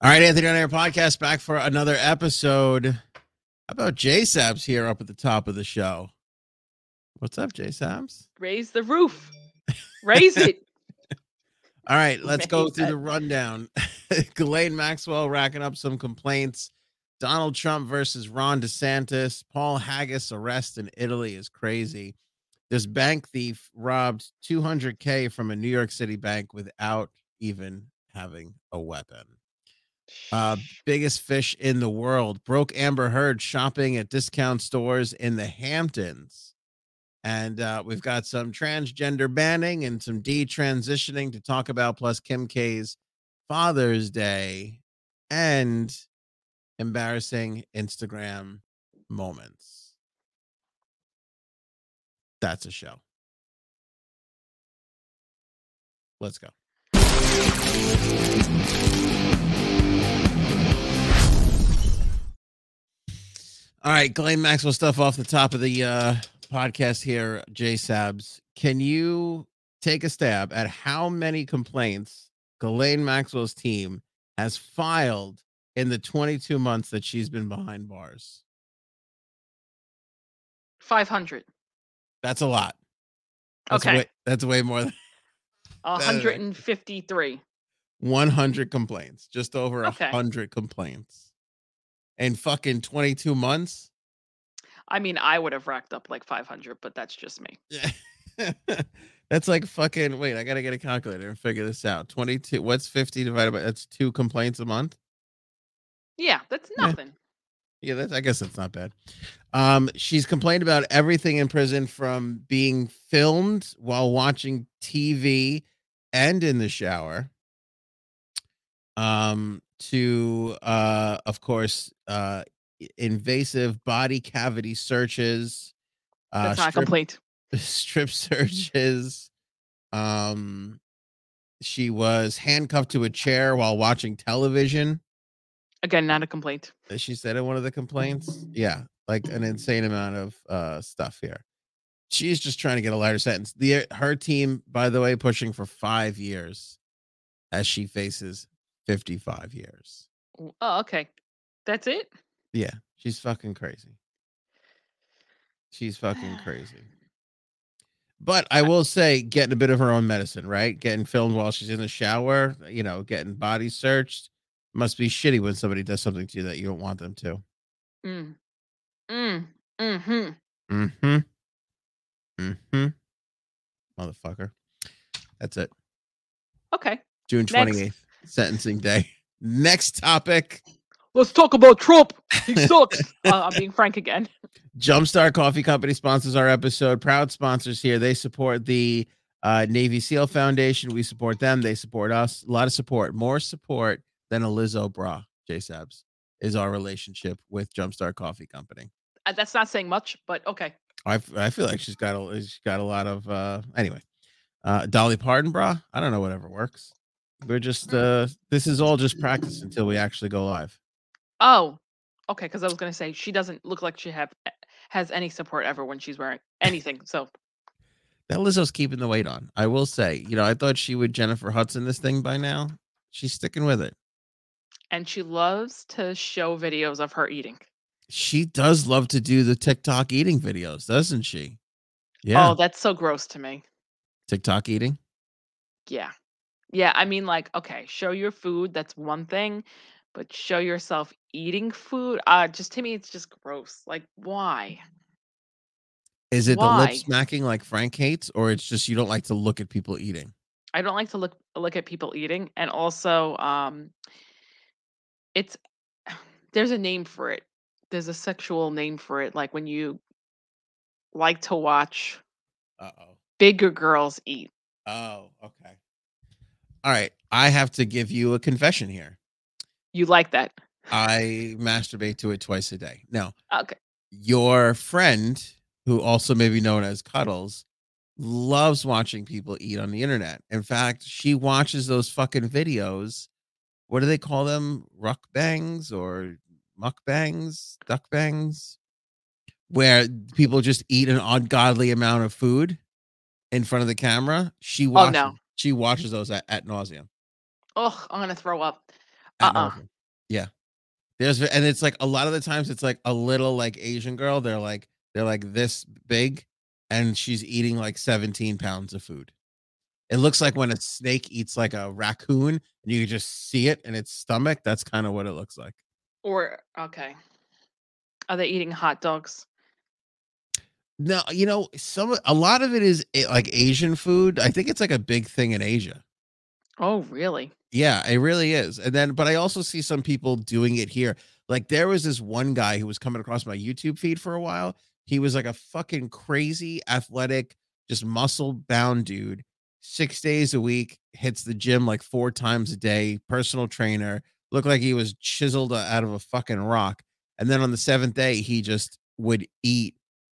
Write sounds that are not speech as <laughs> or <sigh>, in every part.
All right, Anthony on Air podcast back for another episode. How about J Sabs here up at the top of the show? What's up, J Sabs? Raise the roof. Raise it. <laughs> All right, let's go Raise through that. the rundown. <laughs> Ghislaine Maxwell racking up some complaints. Donald Trump versus Ron DeSantis. Paul Haggis arrest in Italy is crazy. This bank thief robbed 200K from a New York City bank without even having a weapon. Uh, biggest fish in the world broke Amber Heard shopping at discount stores in the Hamptons. And uh, we've got some transgender banning and some detransitioning to talk about, plus Kim K's Father's Day and embarrassing Instagram moments. That's a show. Let's go. All right, Ghislaine Maxwell stuff off the top of the uh, podcast here, J Sabs. Can you take a stab at how many complaints Ghislaine Maxwell's team has filed in the 22 months that she's been behind bars? 500. That's a lot. That's Okay. Way, that's way more than <laughs> 153. 100 complaints, just over a Okay. 100 complaints. In fucking 22 months? I mean, I would have racked up like 500, but that's just me. Yeah. <laughs> that's like fucking wait, I gotta get a calculator and figure this out. 22 what's 50 divided by that's two complaints a month? Yeah, that's Yeah. nothing. Yeah, that's I guess that's not bad. Um, she's complained about everything in prison from being filmed while watching TV and in the shower. Um, to uh, of course, uh, invasive body cavity searches, uh, That's not a strip, complaint. <laughs> strip searches. Um, she was handcuffed to a chair while watching television. Again, not a complaint. she said in one of the complaints. Yeah, like an insane amount of uh stuff here. She's just trying to get a lighter sentence. The her team, by the way, pushing for five years as she faces 55 years. Oh, okay. That's it? Yeah, she's fucking crazy. She's fucking <sighs> crazy. But I will say, getting a bit of her own medicine, right? Getting filmed while she's in the shower, you know, getting body searched must be shitty when somebody does something to you that you don't want them to. Mm. Mm. Mm-hmm. Mm-hmm. Mm-hmm. Motherfucker. That's it. Okay. June Next. 28th, sentencing day. Next topic. Let's talk about Trump. He <laughs> sucks. uh, I'm being frank again. Jumpstart Coffee Company sponsors our episode. Proud sponsors here. They support the uh, Navy SEAL Foundation. We support them. They support us. A lot of support. More support than a Lizzo bra, J Sabs, is our relationship with Jumpstart Coffee Company. Uh, That's not saying much, but okay. I feel like she's got a she's got a lot of uh anyway. Uh Dolly Parton bra. I don't know whatever works. We're just uh this is all just practice until we actually go live. Oh, okay. Because I was gonna say she doesn't look like she have eh, has any support ever when she's wearing anything. So That Lizzo's keeping the weight on. I will say, you know, I thought she would Jennifer Hudson this thing by now. She's sticking with it. and she loves to show videos of her eating. She does love to do the TikTok eating videos, doesn't she? Oh, yeah. Oh, that's so gross to me. TikTok eating. Yeah. Yeah. I mean, like, okay, show your food. That's one thing. But show yourself eating food. Uh, just to me, it's just gross. Like, why? Is it the lip smacking like Frank hates, or it's just you don't like to look at people eating? I don't like to look look at people eating. And also, um, it's <sighs> there's a name for it. There's a sexual name for it. Like when you like to watch Uh oh. bigger girls eat. Oh, okay. All right. I have to give you a confession here. You like that. I masturbate to it twice a day. Now, Okay. your friend, who also may be known as Cuddles, loves watching people eat on the internet. In fact, she watches those fucking videos. What do they call them? Ruck bangs or muck bangs, duck bangs, Where people just eat an ungodly amount of food in front of the camera. She watches, Oh, no. she watches those at, at nauseum. Oh, I'm gonna throw up. Uh-uh. Yeah. There's and it's like a lot of the times it's like a little like Asian girl. They're like they're like this big, and she's eating like 17 pounds of food. It looks like when a snake eats like a raccoon and you can just see it in its stomach. That's kind of what it looks like. Or okay. Are they eating hot dogs? No, you know, some a lot of it is eh, like Asian food. I think it's like a big thing in Asia. Oh, really? Yeah, it really is. And then, but I also see some people doing it here. Like there was this one guy who was coming across my YouTube feed for a while. He was like a fucking crazy athletic, just muscle bound dude. Six days a week, hits the gym like four times a day, personal trainer. Looked like he was chiseled uh, out of a fucking rock. And then on the seventh day, he just would eat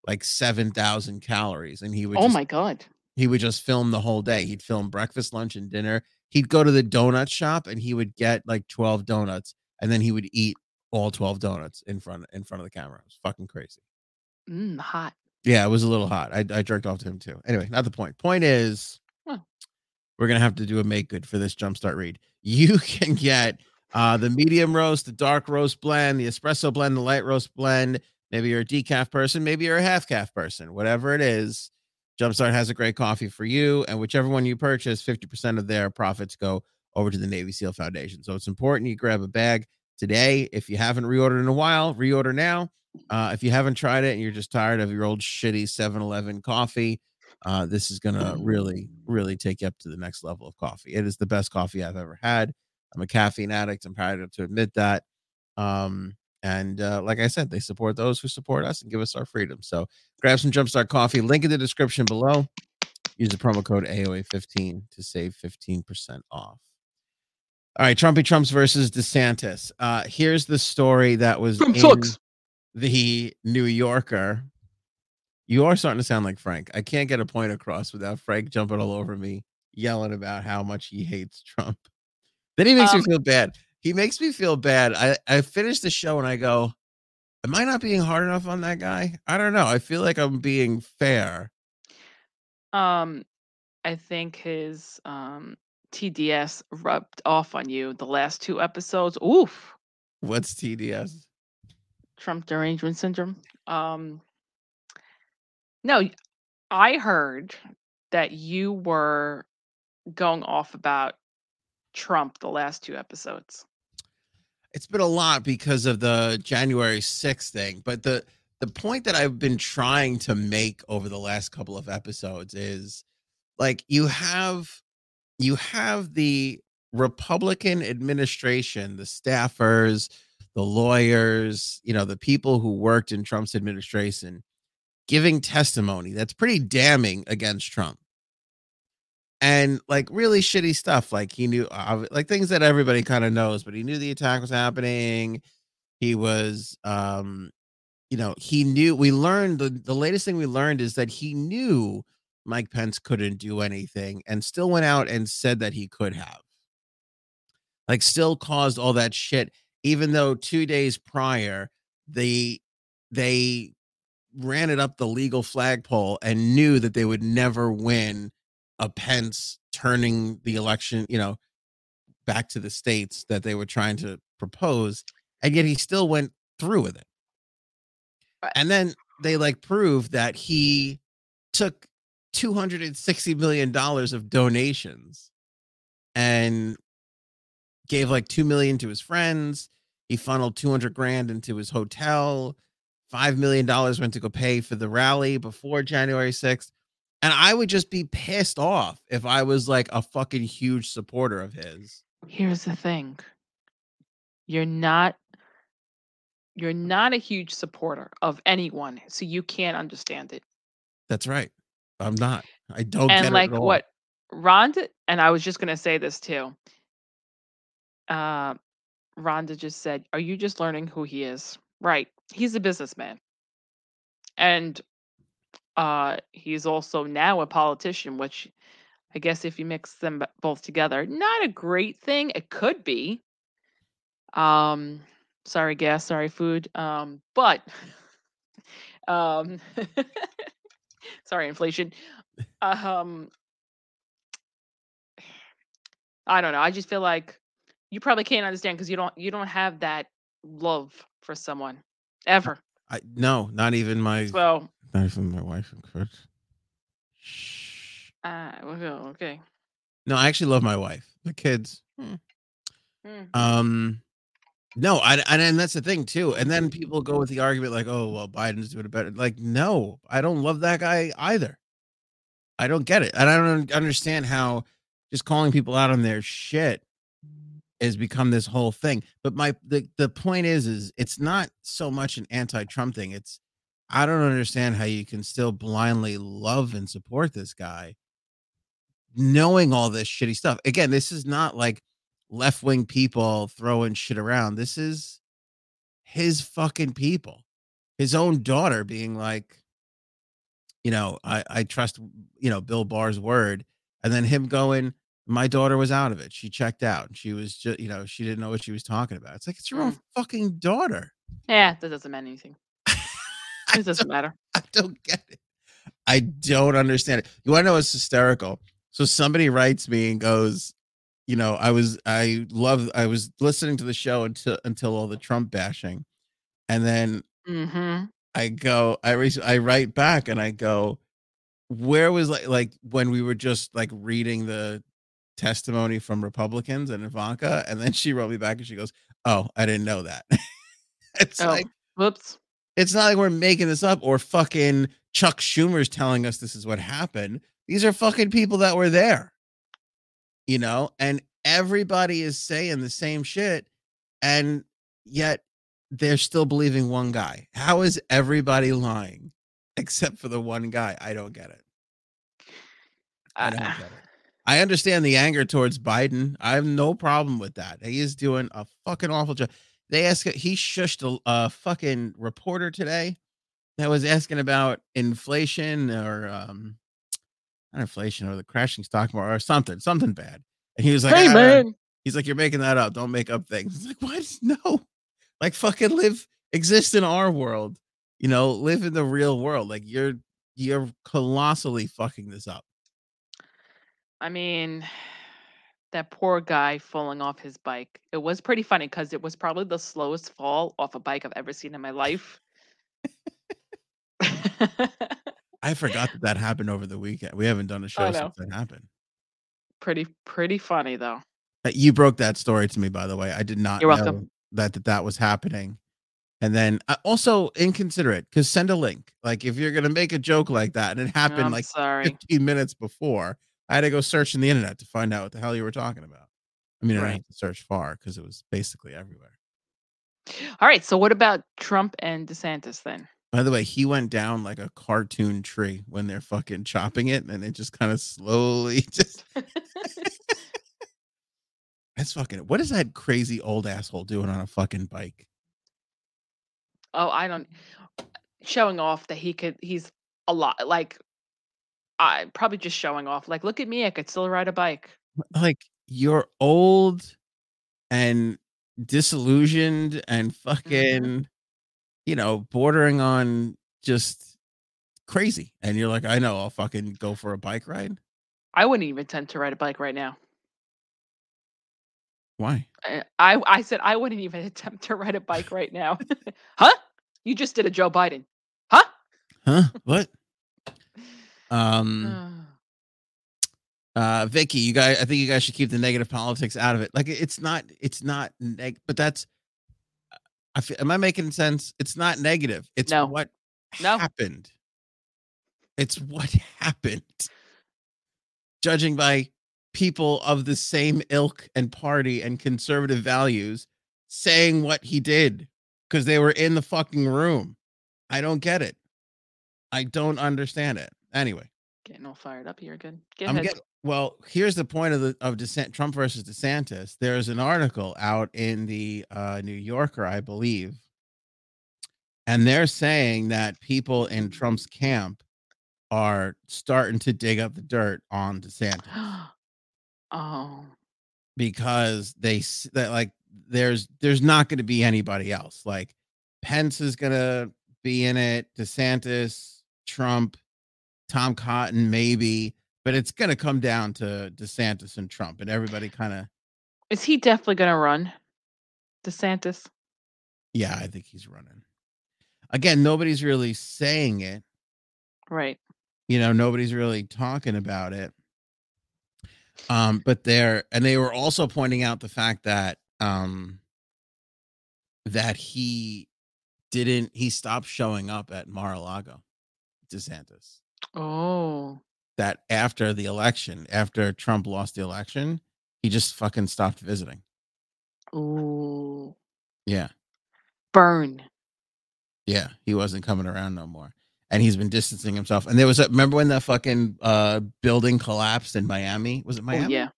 like 7,000 calories and he would Oh just my god. he would just film the whole day. He'd film breakfast, lunch, and dinner. He'd go to the donut shop and he would get like 12 donuts and then he would eat all 12 donuts in front in front of the camera. It was fucking crazy. Mm, hot. Yeah, it was a little hot. I, I jerked off to him too. Anyway, not the point. Point is Huh. we're gonna have to do a make good for this jumpstart read. You <laughs> can get uh the medium roast, the dark roast blend, the espresso blend, the light roast blend. Maybe you're a decaf person, maybe you're a half calf person, whatever it is. Jumpstart has a great coffee for you, and whichever one you purchase, 50% of their profits go over to the Navy SEAL Foundation. So it's important you grab a bag today. If you haven't reordered in a while, reorder now. Uh, if you haven't tried it and you're just tired of your old shitty 7 Eleven coffee, uh, this is going to really, really take you up to the next level of coffee. It is the best coffee I've ever had. I'm a caffeine addict. I'm proud to admit that. Um, and uh, like I said, they support those who support us and give us our freedom. So grab some Jumpstart coffee. Link in the description below. Use the promo code AOA15 to save 15% off. All right, Trumpy Trumps versus DeSantis. Uh, here's the story that was Trump in sucks. the New Yorker. You are starting to sound like Frank. I can't get a point across without Frank jumping all over me, yelling about how much he hates Trump. Then he makes me Um, feel bad. He makes me feel bad. I, I finish the show and I go, Am I not being hard enough on that guy? I don't know. I feel like I'm being fair. Um, I think his um TDS rubbed off on you the last two episodes. Oof. What's TDS? Trump derangement syndrome. Um, no, I heard that you were going off about Trump the last two episodes. It's been a lot because of the January 6th thing. But the the point that I've been trying to make over the last couple of episodes is like you have you have the Republican administration, the staffers, the lawyers, you know, the people who worked in Trump's administration giving testimony that's pretty damning against Trump. And like really shitty stuff. Like he knew, uh, like things that everybody kind of knows, but he knew the attack was happening. He was, um, you know, he knew. We learned the the latest thing we learned is that he knew Mike Pence couldn't do anything, and still went out and said that he could have. Like, still caused all that shit, even though two days prior they they ran it up the legal flagpole and knew that they would never win a Pence turning the election, you know, back to the states that they were trying to propose, and yet he still went through with it. And then they like proved that he took 260 million dollars of donations and gave like 2 million to his friends. He funneled 200 grand into his hotel. 5 million dollars went to go pay for the rally before January 6th. And I would just be pissed off if I was like a fucking huge supporter of his. Here's the thing. You're not you're not a huge supporter of anyone, so you can't understand it. That's right. I'm not. I don't get and it like what Rhonda and I was just gonna say this too. Uh Rhonda just said, Are you just learning who he is? Right. He's a businessman. And uh he's also now a politician, which I guess if you mix them both together, not a great thing. It could be. Um sorry gas, sorry food. Um but <laughs> um <laughs> sorry inflation. Um I don't know. I just feel like you probably can't understand because you don't you don't have that love for someone ever. I no, not even my So, not even my wife and Chris. Shh. uh, well, okay. No, I actually love my wife. The kids. hmm. Mm. Um, no, I, and and that's the thing too. And then people go with the argument like, "Oh, well, Biden's doing it better." Like, no, I don't love that guy either. I don't get it, and I don't understand how just calling people out on their shit has become this whole thing. But my the the point is, is it's not so much an anti-Trump thing. It's I don't understand how you can still blindly love and support this guy, knowing all this shitty stuff. Again, this is not like left wing people throwing shit around. This is his fucking people. His own daughter being like, you know, I, I trust, you know, Bill Barr's word. And then him going, my daughter was out of it. She checked out. She was just, you know, she didn't know what she was talking about. It's like, it's your own mm. fucking daughter. Yeah, that doesn't mean anything. It doesn't matter. <laughs> I don't get it. I don't understand it. You want to know it's hysterical? So somebody writes me and goes, you know, I was I love I was listening to the show until until all the Trump bashing, and then Mm-hmm. I go I re- I write back and I go, where was like like when we were just like reading the testimony from Republicans and Ivanka, and then she wrote me back and she goes, oh, I didn't know that. <laughs> it's Oh, like whoops. It's not like we're making this up or fucking Chuck Schumer's telling us this is what happened. These are fucking people that were there, you know, and everybody is saying the same shit, and yet they're still believing one guy. How is everybody lying <laughs> except for the one guy? I don't get it. I don't Uh, get it. I understand the anger towards Biden. I have no problem with that. He is doing a fucking awful job. They ask he shushed a, a fucking reporter today that was asking about inflation or um not inflation or the crashing stock market or something, something bad. And he was like, hey "Ah." man. he's like, You're making that up. Don't make up things. It's like, what? <laughs> No. Like fucking live, exist in our world, you know, live in the real world. Like you're you're colossally fucking this up. I mean, that poor guy falling off his bike. It was pretty funny because it was probably the slowest fall off a bike I've ever seen in my life. <laughs> I forgot that that happened over the weekend. We haven't done a show know. since that happened. pretty pretty funny though. Uh, You broke that story to me, by the way. I did not You're know welcome. that that, that was happening. And then uh, also inconsiderate because send a link. Like if you're gonna make a joke like that, and it happened I'm like sorry. 15 minutes before, I had to go search in the internet to find out what the hell you were talking about. I mean, I Right. didn't have to search far because it was basically everywhere. All right, so what about Trump and DeSantis then? By the way, he went down like a cartoon tree when they're fucking chopping it, and it just kind of slowly <laughs> just. That's fucking. What is that crazy old asshole doing on a fucking bike? Oh, I don't showing off that he could he's a lot like I probably just showing off. Like, look at me, I could still ride a bike. Like you're old and disillusioned and mm-hmm. fucking, you know, bordering on just crazy. And you're like, I know, I'll fucking go for a bike ride. I wouldn't even attempt to ride a bike right now. Why? I I, I said I wouldn't even <laughs> attempt to ride a bike right now. <laughs> huh? You just did a Joe Biden. Huh? Huh? What? Um. uh Vicky, you guys I think you guys should keep the negative politics out of it. Like it's not it's not neg- but that's I feel, am I making sense? It's not negative. It's No. what No. happened. It's what happened. Judging by people of the same ilk and party and conservative values saying what he did because they were in the fucking room. I don't get it. I don't understand it. Anyway. Getting all fired up here. Good. Get I'm ahead. getting well. Here's the point of the of DeSant, Trump versus DeSantis. There's an article out in the uh, New Yorker, I believe, and they're saying that people in Trump's camp are starting to dig up the dirt on DeSantis <gasps> oh. because they that like there's there's not going to be anybody else. Like Pence is going to be in it, DeSantis, Trump, Tom Cotton, maybe, but it's going to come down to DeSantis and Trump, and everybody kind of Is he definitely gonna run? DeSantis? Yeah, I think he's running. Again, nobody's really saying it. Right. You know, nobody's really talking about it. Um, but they're and they were also pointing out the fact that um that he didn't he stopped showing up at Mar-a-Lago, DeSantis. Oh. That after the election, after Trump lost the election, he just fucking stopped visiting. Ooh. Yeah. Burn. Yeah. He wasn't coming around no more. And he's been distancing himself. And there was a remember when the fucking uh building collapsed in Miami? Was it Miami? Oh, yeah.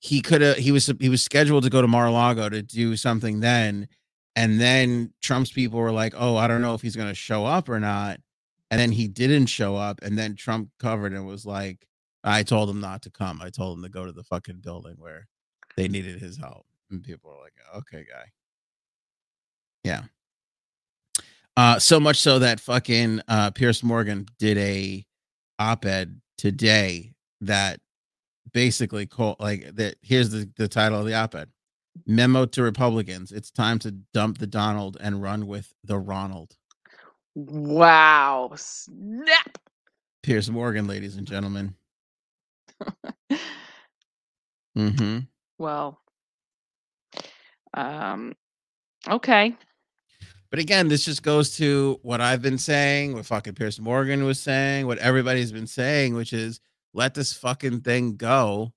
He could have he was he was scheduled to go to Mar-a-Lago to do something then. And then Trump's people were like, Oh, I don't know if he's gonna show up or not. And then he didn't show up. And then Trump covered and was like, I told him not to come. I told him to go to the fucking building where they needed his help. And people were like, okay, guy. Yeah. Uh, so much so that fucking uh, Piers Morgan did a op-ed today that basically called like that. Here's the, the title of the op-ed: "Memo to Republicans: It's time to dump the Donald and run with the Ronald." Wow. Snap. Piers Morgan, ladies and gentlemen. <laughs> mm-hmm. Well. Um. Okay. But again, this just goes to what I've been saying, what fucking Piers Morgan was saying, what everybody's been saying, which is let this fucking thing go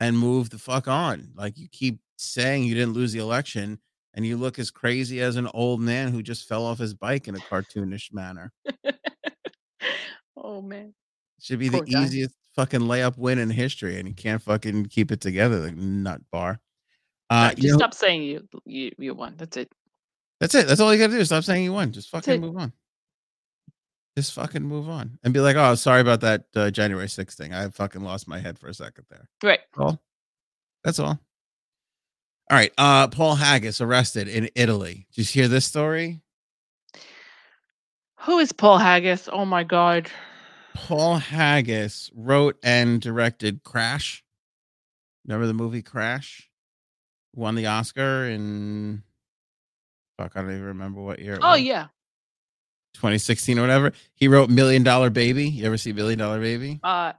and move the fuck on. Like you keep saying you didn't lose the election and you look as crazy as an old man who just fell off his bike in a cartoonish manner. <laughs> oh man. Should be Poor the guy. easiest fucking layup win in history, and you can't fucking keep it together, the nut bar. Uh, you just know- stop saying you you you won. That's it. That's it. That's all you gotta do. Stop saying you won. Just fucking move on. Just fucking move on and be like, oh, sorry about that uh, January 6th thing. I fucking lost my head for a second there. Right. All. That's all. All right. Uh, Paul Haggis arrested in Italy. Did you hear this story? Who is Paul Haggis? Oh my god. Paul Haggis wrote and directed Crash. Remember the movie Crash? Won the Oscar in fuck, I don't even remember what year. it Oh was. yeah. 2016 or whatever. He wrote Million Dollar Baby. You ever see Million Dollar Baby? Uh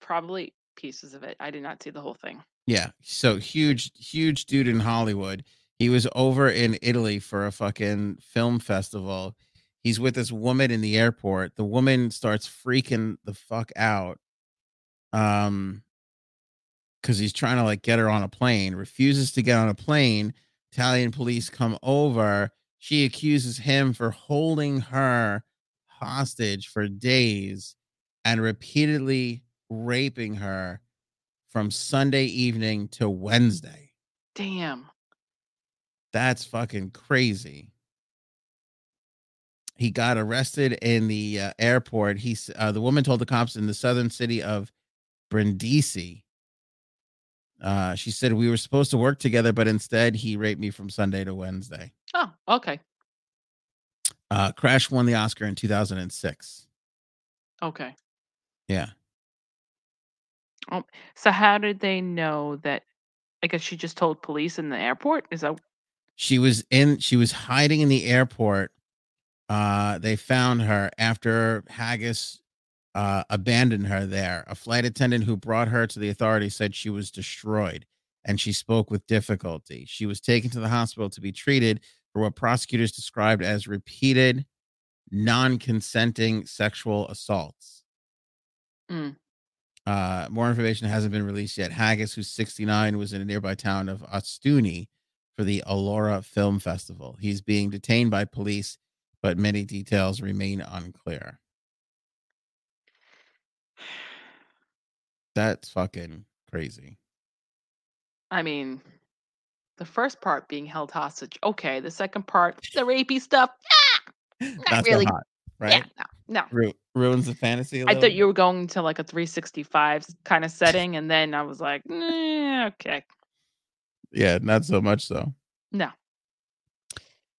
probably pieces of it. I did not see the whole thing. Yeah. So huge, huge dude in Hollywood. He was over in Italy for a fucking film festival. He's with this woman in the airport. The woman starts freaking the fuck out. Um because he's trying to like get her on a plane, refuses to get on a plane. Italian police come over. She accuses him for holding her hostage for days and repeatedly raping her from Sunday evening to Wednesday. Damn. That's fucking crazy. He got arrested in the uh, airport. He's uh, the woman told the cops in the southern city of Brindisi. Uh, she said we were supposed to work together, but instead he raped me from Sunday to Wednesday. Oh, okay. Uh, Crash won the Oscar in 2006. Okay. Yeah. So how did they know that I guess she just told police in the airport? Is that she was in she was hiding in the airport uh they found her after Haggis uh abandoned her there a flight attendant who brought her to the authorities said she was destroyed and she spoke with difficulty she was taken to the hospital to be treated for what prosecutors described as repeated non-consenting sexual assaults Mm. Uh more information hasn't been released yet Haggis who's 69 was in a nearby town of Ostuni for the Allora Film Festival. He's being detained by police, but many details remain unclear. That's fucking crazy. I mean the first part being held hostage. Okay. The second part, the rapey stuff. That's really. hot, right? Yeah, no, no. Ruins the fantasy. I I thought you were going to like a 365 kind of setting, and then I was like, "Nah, okay, Yeah, not so much so. no.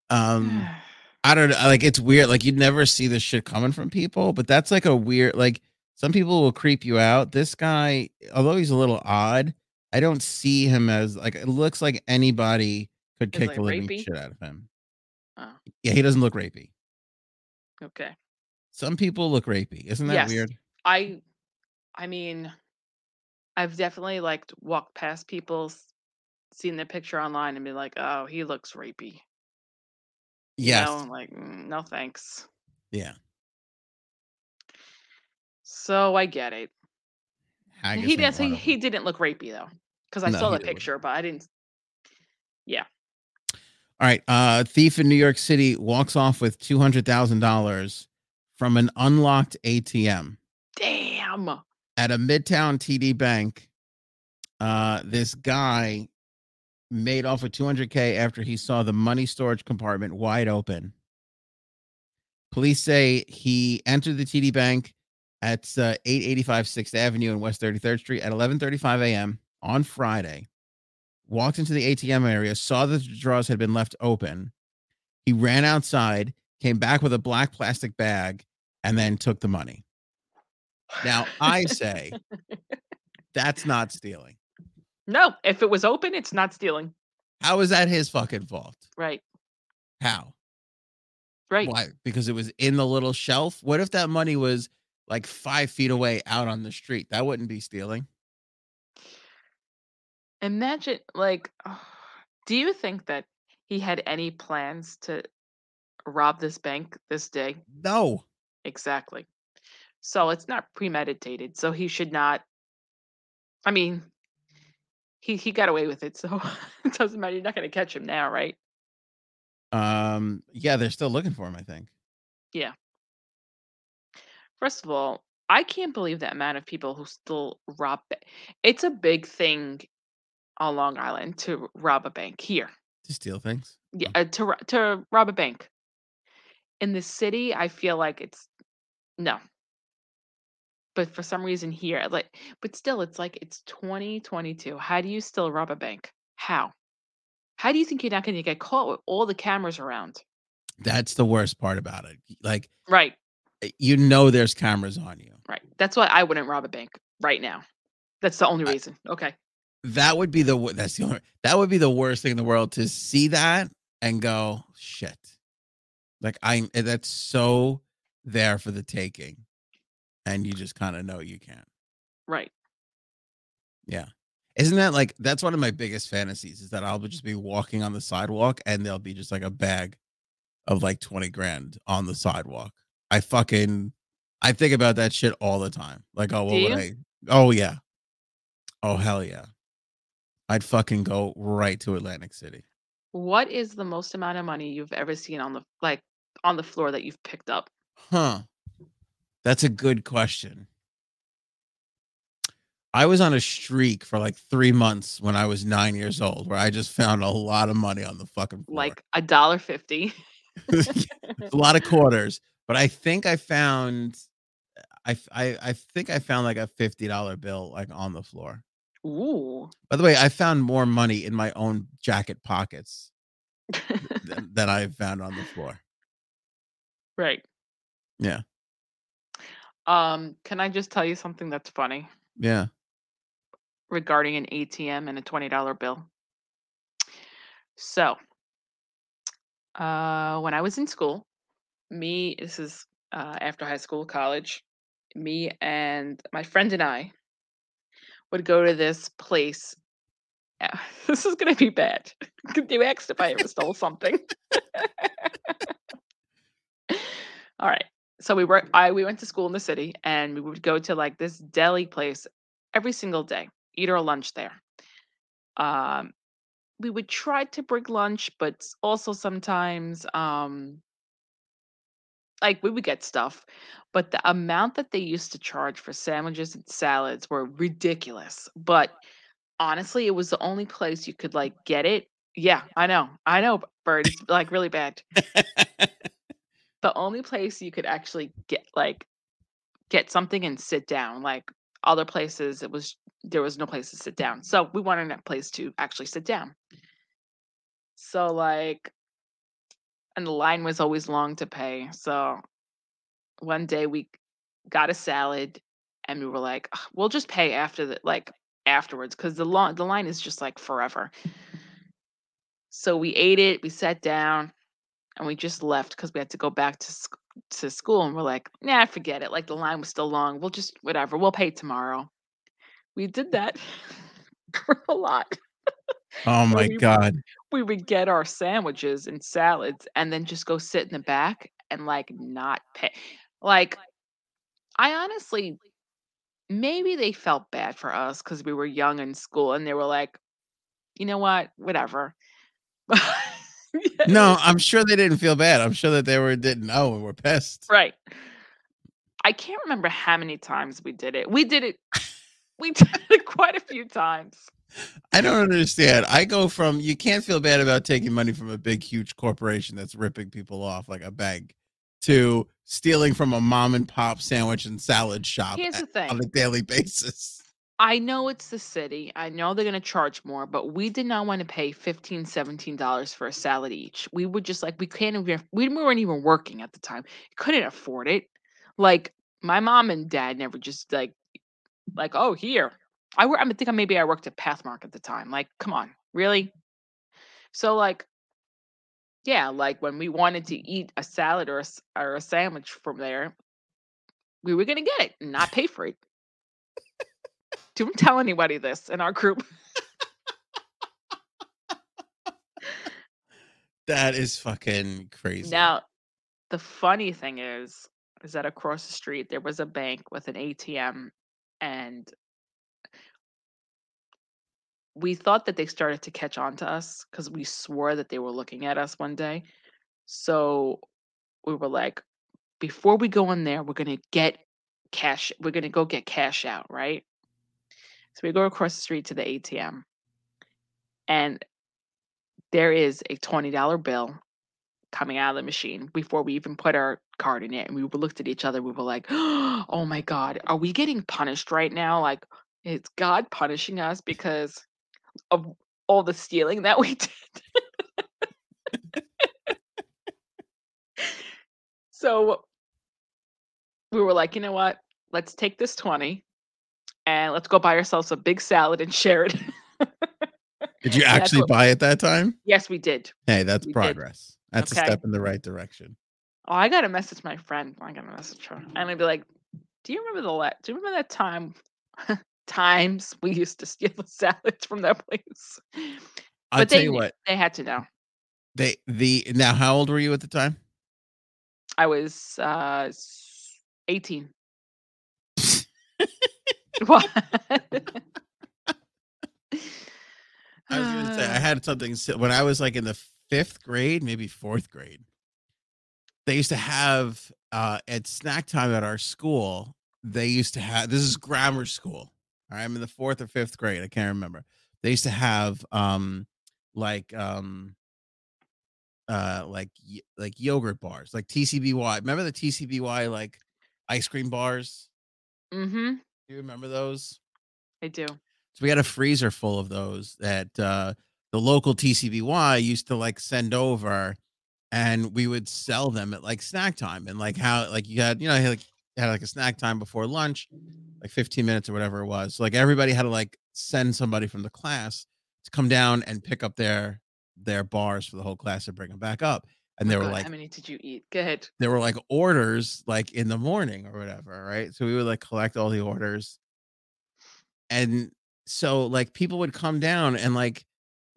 Um, <sighs> I don't know. Like it's weird. Like you'd never see this shit coming from people, but that's like a weird. Like some people will creep you out. This guy, although he's a little odd, I don't see him as like it looks like anybody could kick like the living rapey? shit out of him. Oh, Yeah, he doesn't look rapey. okay. Some people look rapey. Isn't that Yes. weird? I I mean, I've definitely like walked past people, seen the picture online, and be like, "Oh, he looks rapey." You Yes. know, like, "Mm, no thanks. Yeah. So I get it. Haggis He one He, he didn't look rapey though, because I No, saw the didn't look picture, but I didn't. Yeah. All right. Uh thief in New York City walks off with two hundred thousand dollars from an unlocked ATM Damn. at a midtown TD bank. Uh this guy made off with 200k after he saw the money storage compartment wide open. Police say he entered the TD Bank at uh, 885 6th Avenue and West 33rd Street at 11:35 a.m. on Friday. Walked into the ATM area, saw that the drawers had been left open. He ran outside, came back with a black plastic bag, and then took the money. Now, I say <laughs> that's not stealing. no, if it was open, it's not stealing. How is that his fucking fault? Right. How? Right. Why? Because it was in the little shelf. What if that money was like five feet away out on the street? That wouldn't be stealing. Imagine, like, do you think that he had any plans to rob this bank this day? No. Exactly. So it's not premeditated. So he should not. I mean, he he got away with it, so <laughs> it doesn't matter. You're not going to catch him now, right? Um. Yeah, they're still looking for him. I think. Yeah. First of all, I can't believe the amount of people who still rob. ba- It's a big thing on Long Island to rob a bank here. To steal things. Yeah, Oh. uh, to ro- to rob a bank. In the city, I feel like it's no. But for some reason here, like, but still, it's like it's 2022. How do you still rob a bank? How? How do you think you're not going to get caught with all the cameras around? That's the worst part about it. Like Right, you know, there's cameras on you. right. That's why I wouldn't rob a bank right now. That's the only I- reason. Okay. That would be the. That's the only. That would be the worst thing in the world to see that and go shit. Like I. eh, That's so there for the taking, and you just kind of know you can't. Right. Yeah. Isn't that like that's one of my biggest fantasies is that I'll just be walking on the sidewalk and there'll be just like a bag of like 20 grand on the sidewalk. I fucking I think about that shit all the time. Like, oh, what would? I oh yeah. Oh hell yeah. I'd fucking go right to Atlantic City. What is the most amount of money you've ever seen on the like on the floor that you've picked up? Huh. That's a good question. I was on a streak for like three months when I was nine years old, where I just found a lot of money on the fucking floor. Like a dollar fifty. <laughs> a lot of quarters, but I think I found, I, I I think I found like a fifty dollar bill like on the floor. Ooh. By the way, I found more money in my own jacket pockets <laughs> than, than I found on the floor. right. Yeah, Um, can I just tell you something that's funny yeah. regarding an ATM and a $20 bill? So, uh, when I was in school, me, this is uh, after high school, college, me and my friend and I would go to this place. <laughs> This is going to be bad. <laughs> you asked if I ever stole something. <laughs> All right. So we were I we went to school in the city and we would go to like this deli place every single day, eat our lunch there. Um we would try to bring lunch, but also sometimes um like we would get stuff, but the amount that they used to charge for sandwiches and salads were ridiculous. But honestly, it was the only place you could like get it. Yeah, I know. I know, Bird. It's like really bad. <laughs> the only place you could actually get like get something and sit down like other places it was there was no place to sit down so we wanted a place to actually sit down so like and the line was always long to pay so one day we got a salad and we were like we'll just pay after the like afterwards because the line the line is just like forever. So we ate it, we sat down, and we just left because we had to go back to sc- to school. And we're like, nah, forget it. Like the line was still long. We'll just whatever. We'll pay tomorrow. We did that <laughs> for a lot. Oh <laughs> my we god. we would get our sandwiches and salads and then just go sit in the back and like not pay. Like I honestly maybe they felt bad for us because we were young in school and they were like, you know what, whatever. <laughs> Yeah, <laughs> No, I'm sure they didn't feel bad. I'm sure that they were didn't know and were pissed. right. I can't remember how many times we did it. We did it. We <laughs> did it quite a few times. I don't understand. I go from you can't feel bad about taking money from a big, huge corporation that's ripping people off like a bank to stealing from a mom and pop sandwich and salad shop Here's the thing. on a daily <laughs> basis. I know it's the city. I know they're going to charge more, but we did not want to pay $15, $17 for a salad each. We were just like, we can't even, we weren't even working at the time. Couldn't afford it. Like, my mom and dad never just like, like, oh, here. I, wor- I think maybe I worked at Pathmark at the time. Like, come on, really? So, like, yeah, like when we wanted to eat a salad or a, or a sandwich from there, we were going to get it and not pay for it. Don't tell anybody this in our group. That is fucking crazy. Now, the funny thing is, is that across the street there was a bank with an ATM, and we thought that they started to catch on to us because we swore that they were looking at us one day. So we were like, before we go in there, we're gonna get cash. We're gonna go get cash out, right? So we go across the street to the ATM, and there is a twenty dollar bill coming out of the machine before we even put our card in it. And we looked at each other. We were like, <gasps> "Oh my god, are we getting punished right now? Like, is God punishing us because of all the stealing that we <laughs> did?" <laughs> so we were like, "You know what? Let's take this twenty and let's go buy ourselves a big salad and share it." <laughs> Did you actually buy it that time? yes, we did. Hey, that's We did. progress. That's Okay. a step in the right direction. Oh, I gotta message my friend. I gotta message her, and I'd be like, "Do you remember the la- Do you remember that time? <laughs> times we used to steal the <laughs> salads from that place." I'll But tell they you what. They had to know. They the now how old were you at the time? I was uh eighteen. <laughs> what? I was gonna say I <sighs> had something when I was like in the fifth grade, maybe fourth grade. They used to have uh at snack time at our school. They used to have this is grammar school. Right, I'm in the fourth or fifth grade. I can't remember. They used to have um like um uh like like yogurt bars, like TCBY. Remember the TCBY like ice cream bars? mm-hmm. Do you remember those? I do. So we had a freezer full of those that uh, the local TCBY used to like send over, and we would sell them at like snack time. And like how like you had you know had, like had like a snack time before lunch, like 15 minutes or whatever it was. So like everybody had to like send somebody from the class to come down and pick up their their bars for the whole class and bring them back up. And they Oh were God, like how many did you eat? Go ahead. there were like orders like in the morning or whatever, right? So we would like collect all the orders. And so like people would come down and like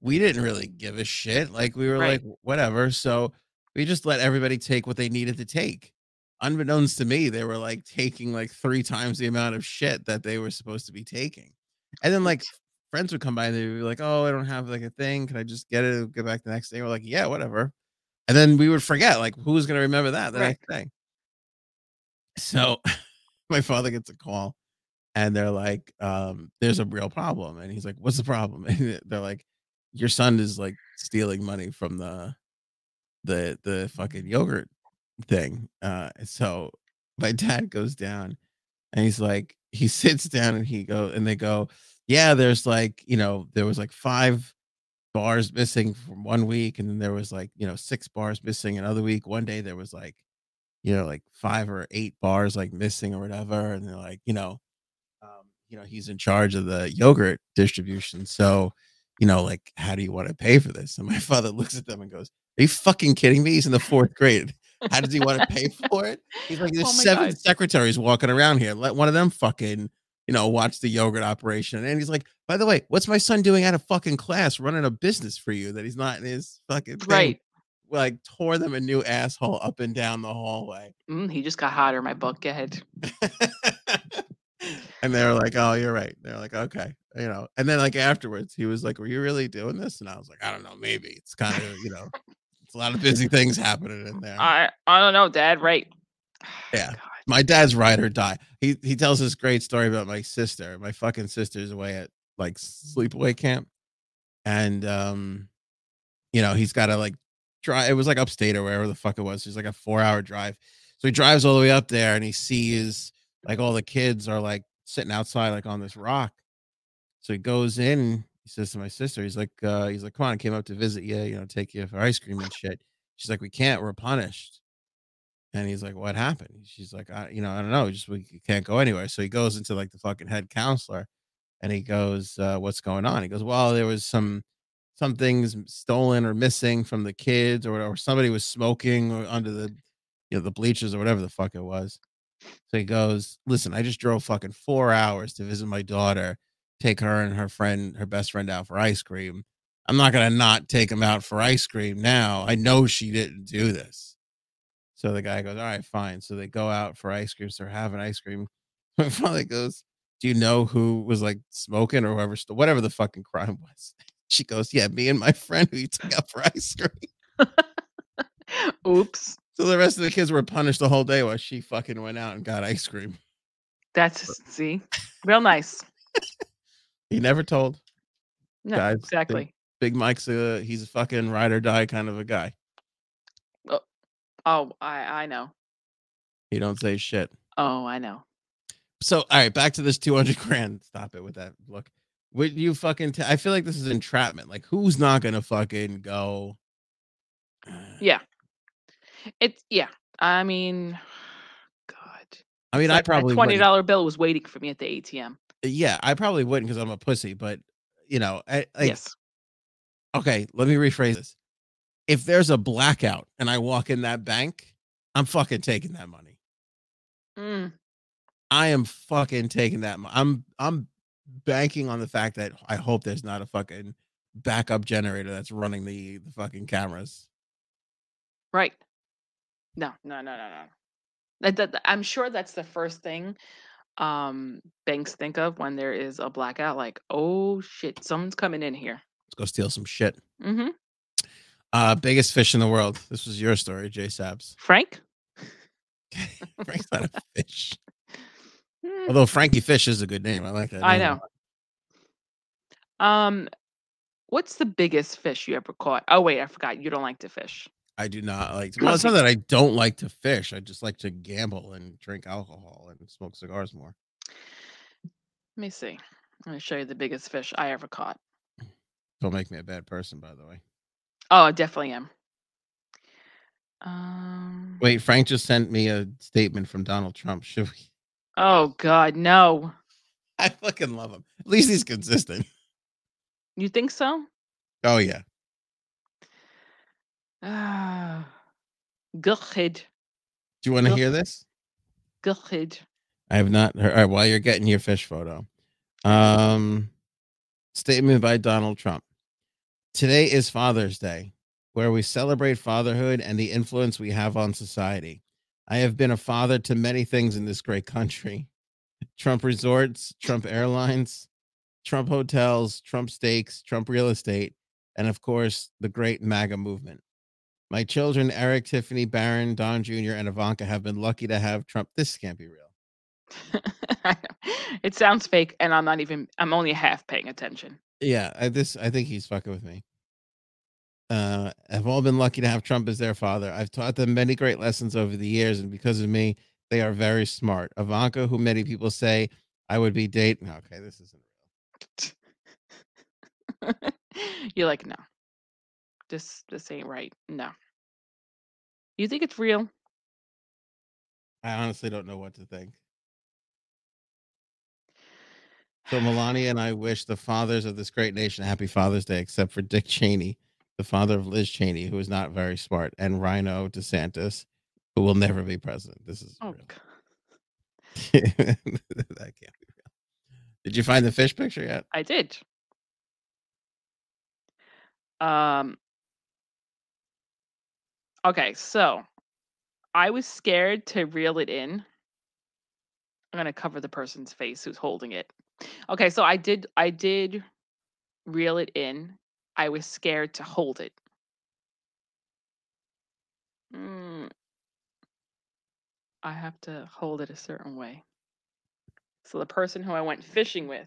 we didn't really give a shit. Like we were Right. like whatever. So we just let everybody take what they needed to take. Unbeknownst to me, they were like taking like three times the amount of shit that they were supposed to be taking. And then like friends would come by and they'd be like, Oh, I don't have like a thing. Can I just get it? Get back the next day. We're like, Yeah, whatever. And then we would forget, like, who's gonna remember that the Right. next day? So <laughs> my father gets a call and they're like, um, there's a real problem. And he's like, What's the problem? <laughs> And they're like, Your son is like stealing money from the the the fucking yogurt thing. Uh so my dad goes down and he's like, he <laughs> sits down and he go and they go, Yeah, there's like, you know, there was like five bars missing from one week, and then there was like, you know, six bars missing another week. One day there was like, you know, like five or eight bars like missing or whatever. And they're like, you know, um, you know, he's in charge of the yogurt distribution. So, you know, like, how do you want to pay for this? And my <laughs> father looks at them and goes, Are you fucking kidding me? He's in the fourth grade. How does he want to pay <laughs> for it? He's like, There's Oh seven God. secretaries walking around here. Let one of them fucking, you know, watch the yogurt operation. And he's like, By the way, what's my son doing out of fucking class running a business for you that he's not in his fucking thing? Right. Like, tore them a new asshole up and down the hallway. Mm, he just got hotter. My book. Go ahead. <laughs> and they were like, "Oh, you're right." They're like, "Okay," you know. And then like afterwards, he was like, "Were you really doing this?" And I was like, "I don't know, maybe." It's kind of you know, it's a lot of busy things happening in there. I I don't know, Dad. Right. <sighs> Yeah. God. My dad's ride or die. He he tells this great story about my sister. My fucking sister's away at like sleepaway camp, and um, you know he's got to like drive. It was like upstate or wherever the fuck it was. It's like a four hour drive. So he drives all the way up there, and he sees like all the kids are like sitting outside like on this rock. So he goes in. He says to my sister, he's like, uh, he's like, come on, I came up to visit you, you know, take you for ice cream and shit. She's like, we can't, we're punished. And he's like, "What happened?" She's like, I, "You know, I don't know. Just we can't go anywhere." So he goes into like the fucking head counselor, and he goes, uh, "What's going on?" He goes, "Well, there was some some things stolen or missing from the kids, or or somebody was smoking or under the you know the bleachers or whatever the fuck it was." So he goes, "Listen, I just drove fucking four hours to visit my daughter, take her and her friend, her best friend, out for ice cream. I'm not gonna not take them out for ice cream now. I know she didn't do this." So the guy goes, All right, fine. So they go out for ice cream. So they're having ice cream. <laughs> My father goes, Do you know who was like smoking or whoever, whatever the fucking crime was? <laughs> She goes, Yeah, me and my friend who you took out for ice cream. <laughs> Oops. So the rest of the kids were punished the whole day while she fucking went out and got ice cream. That's see, real nice. He never told. No, Guys, exactly. Big Mike's a he's a fucking ride or die kind of a guy. Oh, I I know. You don't say shit. Oh, I know. So all right, back to this 200 <laughs> grand. Stop it with that look. Would you fucking t- I feel like this is entrapment. Like who's not gonna fucking go? <sighs> Yeah. It's yeah. I mean, <sighs> God. I mean, I probably twenty wouldn't. bill was waiting for me at the ATM. Uh, yeah, I probably wouldn't because I'm a pussy. But you know, I, like, yes. okay, let me rephrase this. If there's a blackout and I walk in that bank, I'm fucking taking that money. Mm, I am fucking taking that. mo- I'm I'm banking on the fact that I hope there's not a fucking backup generator that's running the the fucking cameras. right. No, no, no, no, no. That, that, I'm sure that's the first thing um banks think of when there is a blackout. Like, oh shit, someone's coming in here. Let's go steal some shit. Mm-hmm. Uh, biggest fish in the world. This was your story, J Sabs. Frank. <laughs> Frank's not a fish. Mm, Although Frankie Fish is a good name. I like that. I name know. Um, what's the biggest fish you ever caught? Oh wait, I forgot. You don't like to fish. I do not like. To, well, it's not that I don't like to fish. I just like to gamble and drink alcohol and smoke cigars more. Let me see. I'm gonna show you the biggest fish I ever caught. Don't make me a bad person, by the way. Oh, I definitely am. Um. Wait, Frank just sent me a statement from Donald Trump. Should we? Oh God, no. <laughs> I fucking love him. At least he's consistent. You think so? Oh yeah. Ah. Good. Do you want to hear this? Good. I have not heard. All right, while you're getting your fish photo, um, statement by Donald Trump. Today is Father's Day, where we celebrate fatherhood and the influence we have on society. I have been a father to many things in this great country <laughs> Trump resorts, Trump airlines, Trump hotels, Trump steaks, Trump real estate, and of course, the great MAGA movement. My children, Eric, Tiffany, Barron, Don Jr., and Ivanka, have been lucky to have Trump. This can't be real. <laughs> It sounds fake, and I'm not even. I'm only half paying attention. Yeah, I, this I think he's fucking with me. Uh, have all been lucky to have Trump as their father. I've taught them many great lessons over the years, and because of me, they are very smart. Ivanka, who many people say I would be dating. Okay, this isn't real. <laughs> You're like, no, this this ain't right. No. You think it's real? I honestly don't know what to think. So Melania and I wish the fathers of this great nation a happy Father's Day, except for Dick Cheney, the father of Liz Cheney, who is not very smart, and Rhino DeSantis, who will never be president. This is Oh, <laughs> that can't be real. Did you find the fish picture yet? I did. Um. Okay, so I was scared to reel it in. I'm gonna cover the person's face who's holding it. Okay, so I did. I did reel it in. I was scared to hold it. Mm, I have to hold it a certain way. So the person who I went fishing with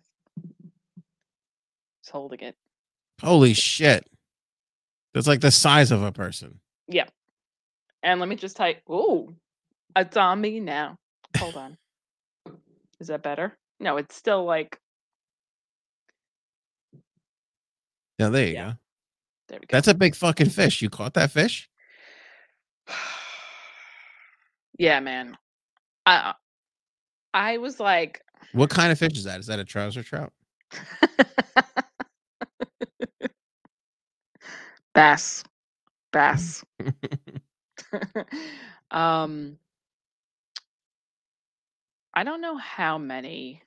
is holding it. Holy shit. That's like the size of a person. Yeah. And let me just type. Ooh, it's on me now. Hold on. Is that better? No, it's still like. Yeah, there you Yeah. go. There we go. That's a big fucking fish. You caught that fish? <sighs> yeah, man. I I was like, What kind of fish is that? Is that a trouser trout? <laughs> bass, bass. <laughs> <laughs> um, I don't know how many.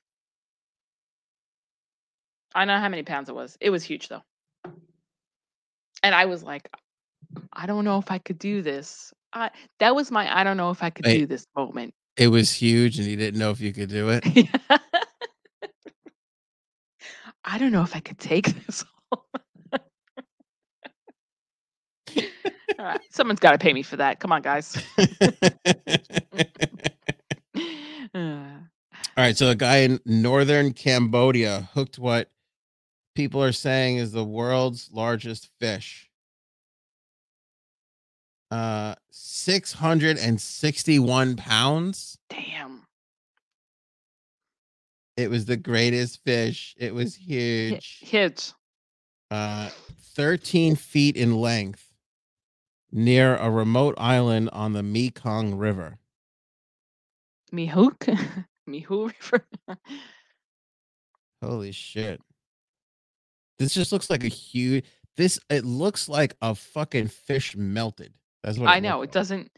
I know how many pounds it was. It was huge though. And I was like, I don't know if I could do this. I that was my I don't know if I could Wait. do this moment. It was huge and you didn't know if you could do it. <laughs> I don't know if I could take <laughs> this. All right, someone's got to pay me for that. Come on, guys. <laughs> Uh, All right, so a guy in northern Cambodia hooked what people are saying is the world's largest fish. Uh 661 pounds. damn. It was the greatest fish. It was huge. Hit. Uh 13 feet in length near a remote island on the Mekong River. Me hook. <laughs> River. <laughs> Holy shit. This just looks like a huge this it looks like a fucking fish melted. That's what I know. looks It like. doesn't.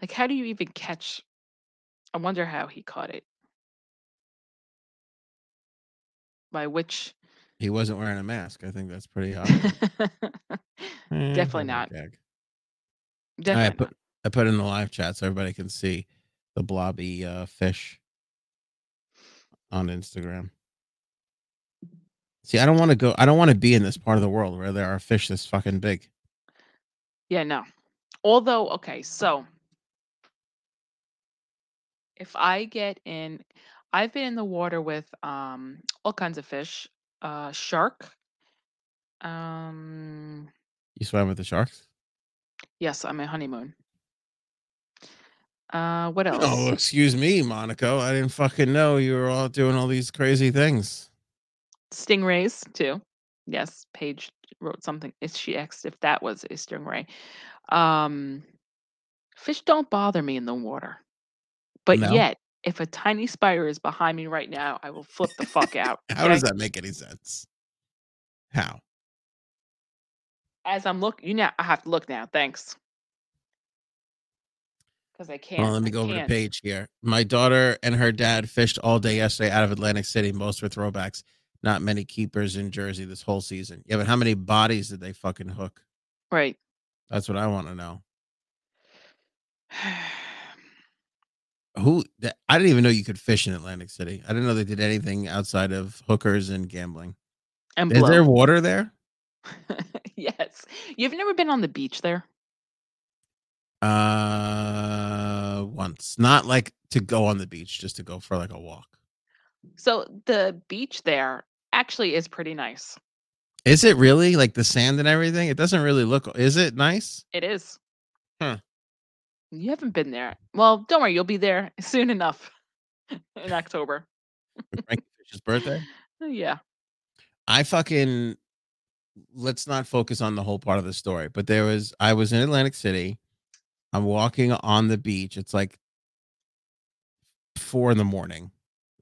Like, how do you even catch? I wonder how he caught it. By which? He wasn't wearing a mask. I think that's pretty <laughs> obvious. Eh, Definitely not. gag. All right, I put I put in the live chat so everybody can see the blobby uh, fish on Instagram. See, I don't want to go. I don't want to be in this part of the world where there are fish this fucking big. Yeah, no. Although, okay, so if I get in, I've been in the water with um all kinds of fish, uh shark. Um You swam with the sharks? yes, I'm a honeymoon. Uh what else? Oh, excuse me, Monaco. I didn't fucking know you were all doing all these crazy things. Stingrays too. Yes, Paige wrote something. Is she asked if that was a stingray? Um, fish don't bother me in the water, but No? yet if a tiny spider is behind me right now, I will flip the fuck out. <laughs> How okay? does that make any sense? How? As I'm looking, you know, I have to look now. Thanks, because I can't. Well, let me I go over the can't. page here. My daughter and her dad fished all day yesterday out of Atlantic City. Most were throwbacks. Not many keepers in Jersey this whole season. Yeah, but how many bodies did they fucking hook? Right. That's what I want to know. <sighs> Who? I didn't even know you could fish in Atlantic City. I didn't know they did anything outside of hookers and gambling. and Is there <laughs> water there? yes. You've never been on the beach there? Uh, once. Not like to go on the beach, just to go for like a walk. So the beach there actually is pretty nice. Is it really like the sand and everything? It doesn't really look. Is it nice? It is. Huh. You haven't been there. Well, don't worry, you'll be there <laughs> soon enough <laughs> in October. Frankie Fish's birthday. <laughs> Yeah. I fucking let's not focus on the whole part of the story, but there was I was in Atlantic City. I'm walking on the beach. It's like four in the morning.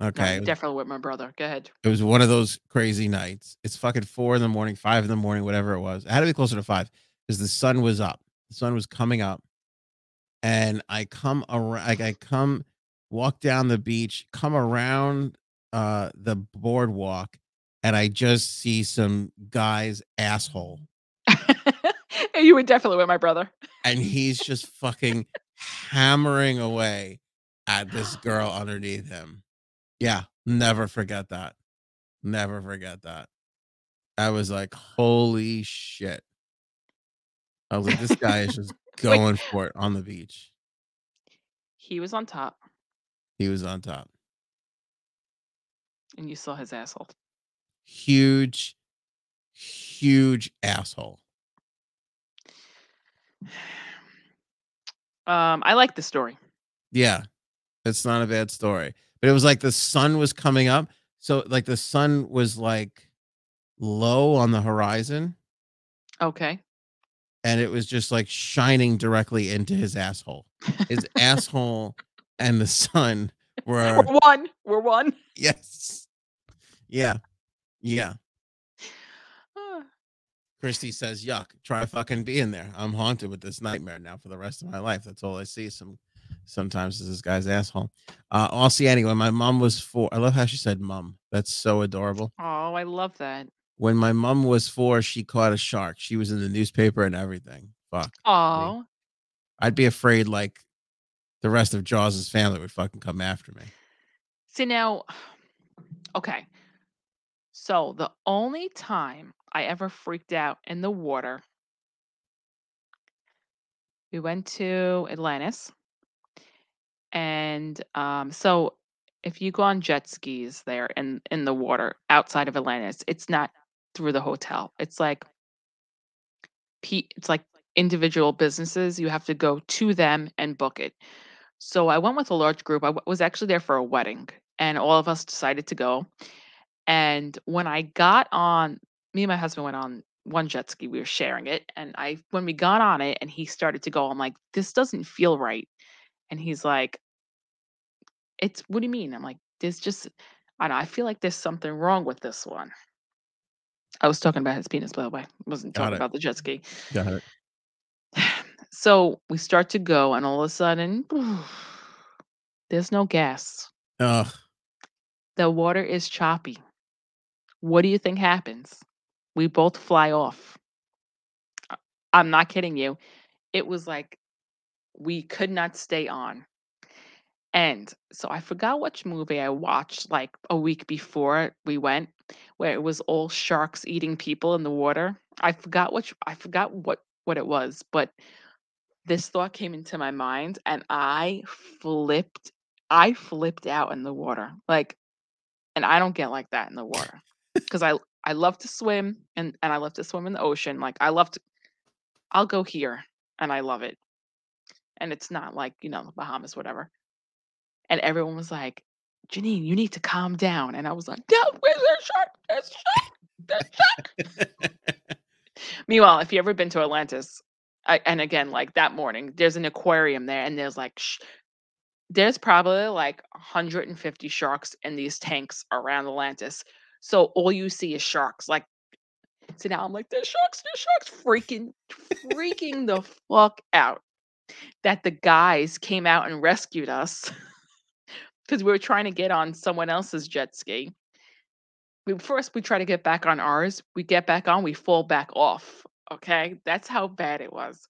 Okay. No, definitely with my brother. Go ahead. It was one of those crazy nights. It's fucking four in the morning, five in the morning, whatever it was. It had to be closer to five because the sun was up. The sun was coming up. And I come around, like I come walk down the beach, come around uh the boardwalk, and I just see some guy's asshole. <laughs> you were definitely with my brother. And he's just fucking hammering away at this <gasps> girl underneath him. Yeah, never forget that. Never forget that. I was like, holy shit. I was like, this guy is just <laughs> going for it on the beach. He was on top. He was on top. And you saw his asshole. Huge, huge asshole. <sighs> Um, I like the story. Yeah, it's not a bad story. But it was like the sun was coming up. So like the sun was like low on the horizon. Okay. And it was just like shining directly into his asshole. His asshole and the sun <laughs> were We're one. We're one. yes. Yeah. Yeah. <sighs> Christy says, "Yuck! Try fucking being there. I'm haunted with this nightmare now for the rest of my life. That's all I see. Some sometimes is this guy's asshole. Uh, I'll see anyway. My mom was four. I love how she said "mom." That's so adorable. Oh, I love that. When my mom was four, she caught a shark. She was in the newspaper and everything. Fuck. Oh, I'd be afraid like the rest of Jaws's family would fucking come after me. see now. <sighs> Okay. So the only time I ever freaked out in the water, we went to Atlantis, and um, so if you go on jet skis there in in the water outside of Atlantis, it's not through the hotel. It's like pe- it's like individual businesses. You have to go to them and book it. So I went with a large group. I was actually there for a wedding, and all of us decided to go. And when I got on, me and my husband went on one jet ski. We were sharing it, and I when we got on it, and he started to go, I'm like, this doesn't feel right. And he's like, it's what do you mean? I'm like, there's just I don't know, I feel like there's something wrong with this one. I was talking about his penis, by the way. I wasn't Got talking it. about the jet ski. Got it. <sighs> So we start to go, and all of a sudden, <sighs> there's no gas. Ugh. The water is choppy. What do you think happens? We both fly off. I'm not kidding you. It was like we could not stay on. And so I forgot which movie I watched like a week before we went, where it was all sharks eating people in the water. I forgot which I forgot what what it was, but this thought came into my mind and I flipped I flipped out in the water. Like and I don't get like that in the water <laughs> because I I love to swim and and I love to swim in the ocean. Like I love to I'll go here and I love it. And it's not like, you know, the Bahamas whatever. And everyone was like, "Janine, you need to calm down." And I was like, "No, where's the shark? There's shark. There's shark." Meanwhile, if you ever been to Atlantis, I, and again, like that morning, there's an aquarium there, and there's like, sh- there's probably like 150 sharks in these tanks around Atlantis. So all you see is sharks. Like, so now I'm like, there's sharks, there's sharks, freaking, freaking the fuck out. That the guys came out and rescued us because we were trying to get on someone else's jet ski. We first we try to get back on ours. We get back on, we fall back off. Okay, that's how bad it was.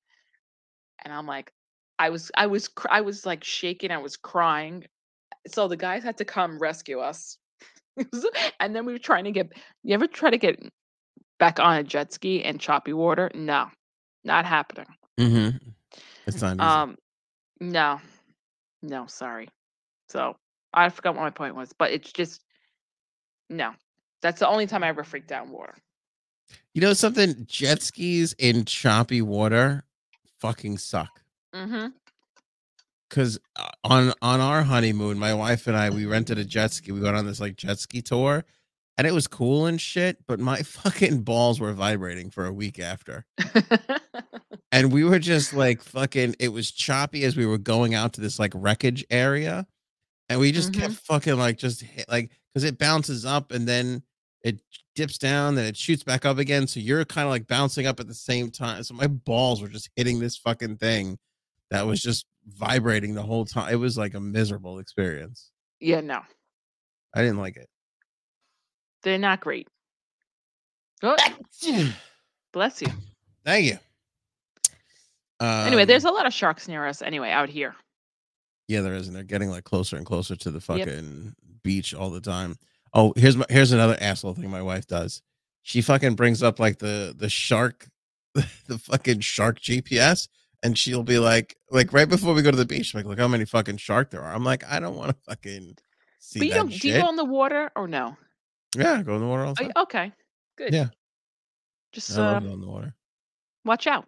And I'm like, I was, I was, I was like shaking. I was crying. So the guys had to come rescue us. <laughs> and then we were trying to get. You ever try to get back on a jet ski in choppy water? No, not happening. Mm-hmm. It's not easy. Um, no, no, sorry. So I forgot what my point was, but it's just no. That's the only time I ever freaked out in water. you know something? Jet skis in choppy water fucking suck. Mm-hmm. Because on on our honeymoon, my wife and I we <laughs> rented a jet ski. We went on this like jet ski tour, and it was cool and shit. But my <laughs> fucking balls were vibrating for a week after. <laughs> and we were just like fucking it was choppy as we were going out to this like wreckage area and we just kept Mhm. fucking like just hit, like because it bounces up and then it dips down, then it shoots back up again. So you're kind of like bouncing up at the same time. So my balls were just hitting this fucking thing that was just vibrating the whole time. It was like a miserable experience. Yeah, no. I didn't like it. They're not great. <laughs> Oh, bless you. Thank you. Anyway, there's Um, a lot of sharks near us anyway out here. yeah, there is, and they're getting like closer and closer to the fucking beach all the time. Oh, here's my here's another asshole thing my wife does. She fucking brings up like the the shark, <laughs> the fucking shark GPS, and she'll be like, like right before we go to the beach, like, look how many fucking shark there are. I'm like, I don't want to fucking see But you that don't, do you go in the water or no? yeah, go in the water all the Oh, time. okay, good. Yeah. Just uh, going in the water. watch out.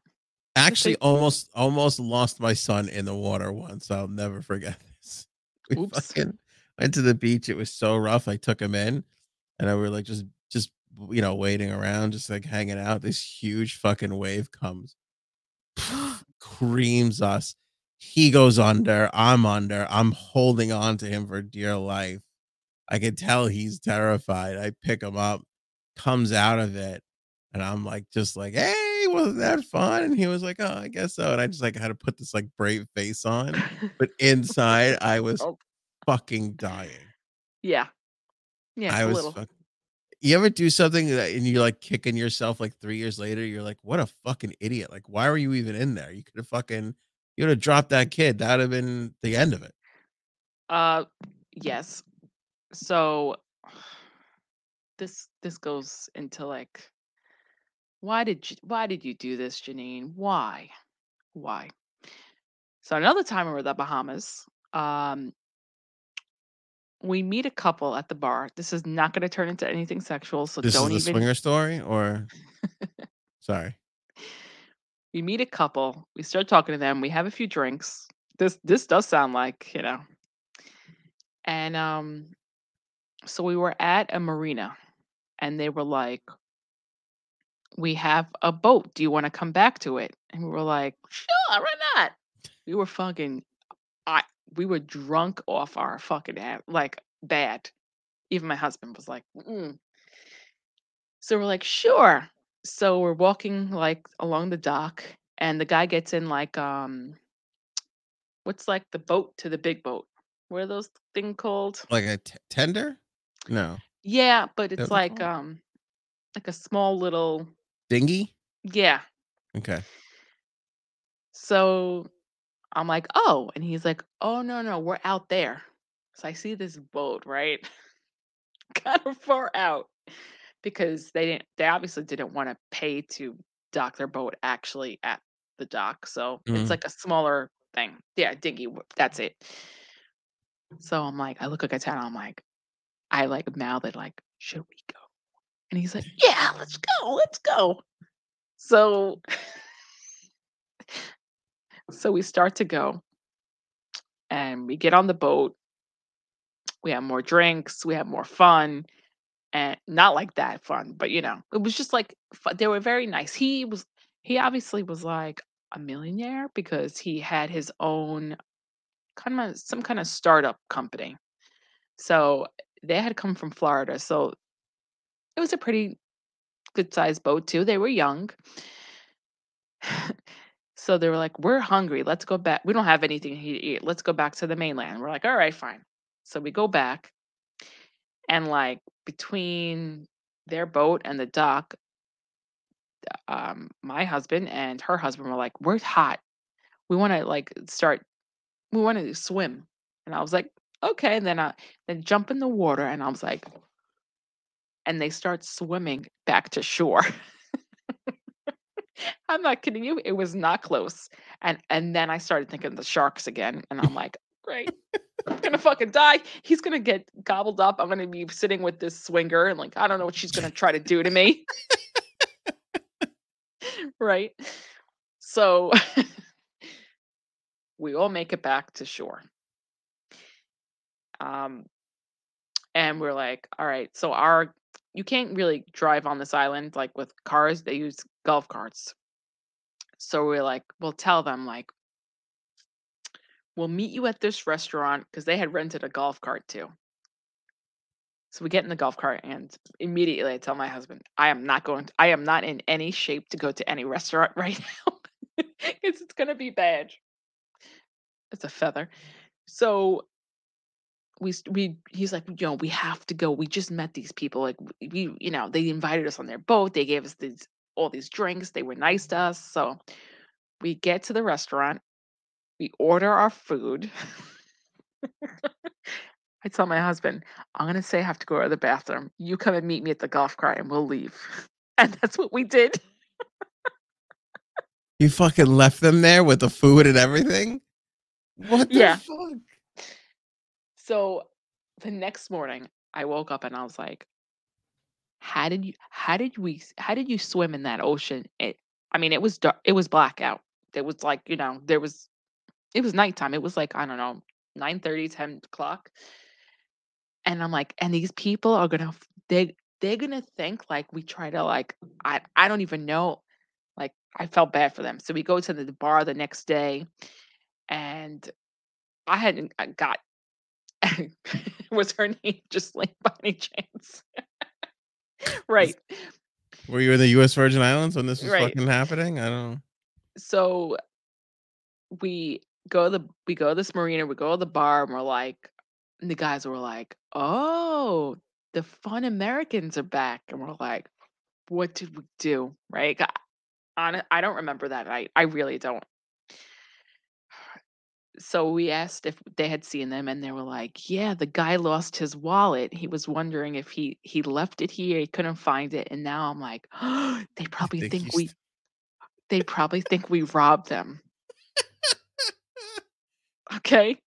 Actually, almost almost lost my son in the water once. I'll never forget <laughs> this. We Oops. fucking went to the beach. It was so rough. I took him in, and I were like just just you know waiting around, just like hanging out. This huge fucking wave comes, <gasps> creams us. He goes under. I'm under. I'm holding on to him for dear life. I can tell he's terrified. I pick him up, comes out of it, and I'm like, just like, hey, wasn't that fun? And he was like, oh, I guess so. And I just like had to put this like brave face on, but <laughs> inside I was Oh. fucking dying. yeah, yeah, I a was. little. Fuck- you ever do something that, and you're like kicking yourself like three years later? You're like, what a fucking idiot! Like, why were you even in there? You could have fucking, you would have dropped that kid. That would have been the end of it. Uh, yes. So <sighs> this this goes into like, why did you why did you do this, Janine? Why, why? So another time we were at the Bahamas. Um, we meet a couple at the bar. This is not going to turn into anything sexual, so This is don't the even. swinger story, or <laughs> sorry. we meet a couple we start talking to them we have a few drinks this this does sound like you know and um so we were at a marina and they were like we have a boat do you want to come back to it? And we were like sure why not? We were fucking i we were drunk off our fucking ass like bad. Even my husband was like Mm-mm. so we're like sure. So we're walking like along the dock and the guy gets in like um what's like the boat to the big boat? What are those thing called? Like a t- tender? No, yeah but it's they're like um like a small little dinghy. yeah Okay. so i'm like oh and he's like oh no no we're out there so i see this boat right <laughs> kind of far out because they didn't they obviously didn't want to pay to dock their boat actually at the dock so Mhm. it's like a smaller thing yeah dinghy that's it so i'm like i look like a town i'm like i like mouth it like should we go and he's like <laughs> yeah let's go let's go. So so we start to go and we get on the boat. We have more drinks we have more fun and not like that fun but you know it was just like they were very nice. He was he obviously was like a millionaire because he had his own kind of some kind of startup company. So they had come from florida so it was a pretty good sized boat too they were young. <sighs> So they were like we're hungry let's go back we don't have anything to eat let's go back to the mainland. We're like all right fine. So we go back and like between their boat and the dock um my husband and her husband were like we're hot. We want to like start we want to swim. And i was like okay and then i then jump in the water and i was like and they start swimming back to shore. I'm not kidding you it was not close and and then i started thinking of the sharks again and i'm like great i'm gonna fucking die he's gonna get gobbled up i'm gonna be sitting with this swinger and like i don't know what she's gonna try to do to me. Right? So we all make it back to shore. Um and we're like all right so our you can't really drive on this island like with cars they use golf carts so we're like we'll tell them like We'll meet you at this restaurant because they had rented a golf cart too. So we get in the golf cart and immediately I tell my husband, I am not going to, I am not in any shape to go to any <laughs> restaurant right now. <laughs> Because it's gonna be bad. It's a feather. So we we he's like, you know, we have to go. We just met these people. Like we, you know, they invited us on their boat. They gave us these all these drinks. They were nice to us. So we get to the restaurant. We order our food. <laughs> I tell my husband, I'm gonna say I have to go to the bathroom. You come and meet me at the golf cart and we'll leave. <laughs> And that's what we did. You fucking left them there with the food and everything? What the Yeah. fuck? So the next morning I woke up and I was like, how did you how did we how did you swim in that ocean? It I mean it was dark it was blackout. It was like, you know, there was it was nighttime. It was like, I don't know, 9 30, 10 o'clock. And I'm like, and these people are gonna they they're gonna think like we try to like I I don't even know. Like I felt bad for them. So we go to the bar the next day and I hadn't uh, got <laughs> was her name just like by any chance? <laughs> right. Were you in the US Virgin Islands when this was Right. fucking happening? I don't know. So we go to the we go to this marina, we go to the bar, and we're like, and the guys were like, "Oh, the fun Americans are back," and we're like, "What did we do?" Right? I, I don't remember that night. I really don't. So we asked if they had seen them, and they were like, "Yeah, the guy lost his wallet. He was wondering if he he left it here. He couldn't find it." And now I'm like, <gasps> "They probably think think we they probably think we robbed them." Okay.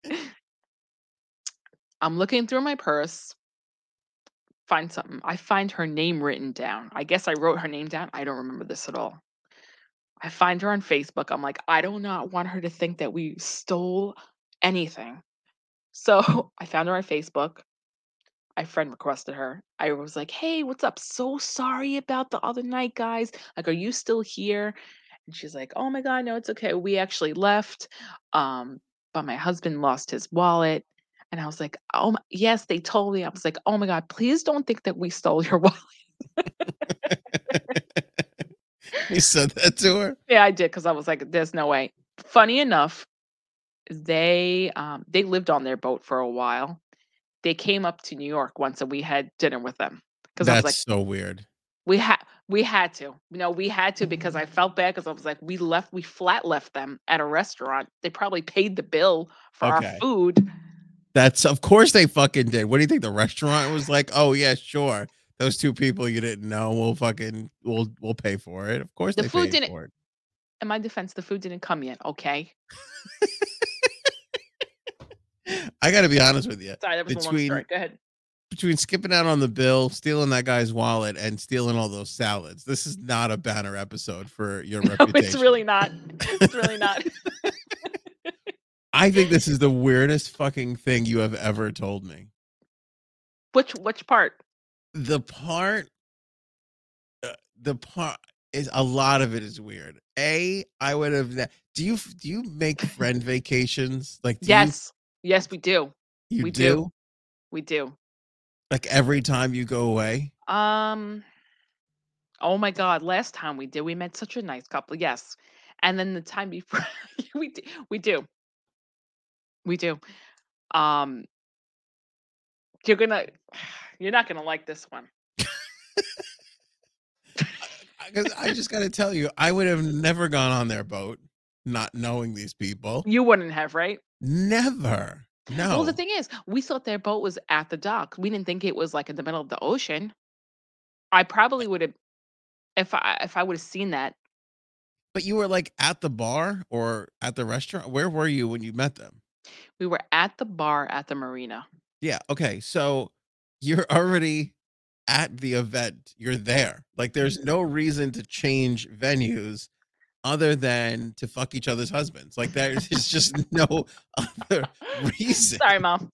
I'm looking through my purse, find something. I find her name written down. I guess I wrote her name down. I don't remember this at all. I find her on Facebook. I'm like, I do not want her to think that we stole anything. So <laughs> I found her on Facebook. I friend requested her. I was like, hey, what's up? So sorry about the other night, guys. Like, are you still here? And she's like, oh my God, no, it's okay. We actually left. Um, but my husband lost his wallet. And I was like, oh, my, yes, they told me. I was like, oh my God, please don't think that we stole your <laughs> wallet. <laughs> <laughs> You said that to her? Yeah, I did because I was like, "There's no way." Funny enough, they um they lived on their boat for a while. They came up to New York once, and we had dinner with them because I was That's like, so weird. "We had we had to, you know, we had to," because I felt bad because I was like, "We left, we flat left them at a restaurant. They probably paid the bill for Okay. our food." That's of course they fucking did. What do you think? The restaurant was like, oh yeah, sure. Those two people you didn't know, we'll fucking we'll we'll pay for it. Of course The food didn't- for it. In my defense, the food didn't come yet. Okay, <laughs> I gotta be honest with you. sorry, that was Between-. Go ahead. Between skipping out on the bill, stealing that guy's wallet, and stealing all those salads, this is not a banner episode for your <laughs> No, reputation. it's really not. It's really not. <laughs> I think this is the weirdest fucking thing you have ever told me. which which part? The part uh, the part is a lot of it is weird a i would have do you do you make friend <laughs> vacations like do you- Yes, yes, we do. you, we do? do. We do. like every time you go away Um Oh my god, last time we did, we met such a nice couple. Yes. And then the time before <laughs> we do, we do. We do. Um you're to you're not going to like this one. because i just gotta tell you i would have never gone on their boat not knowing these people You wouldn't have, right? never no Well, the thing is, we thought their boat was at the dock. We didn't think it was like in the middle of the ocean. I probably would have if I if I would have seen that. but you were like at the bar or at the restaurant where were you when you met them We were at the bar at the marina. Yeah. Okay. So you're already at the event. You're there. Like there's mm-hmm. no reason to change venues other than to fuck each other's husbands. Like there's just <laughs> no other reason. Sorry, mom.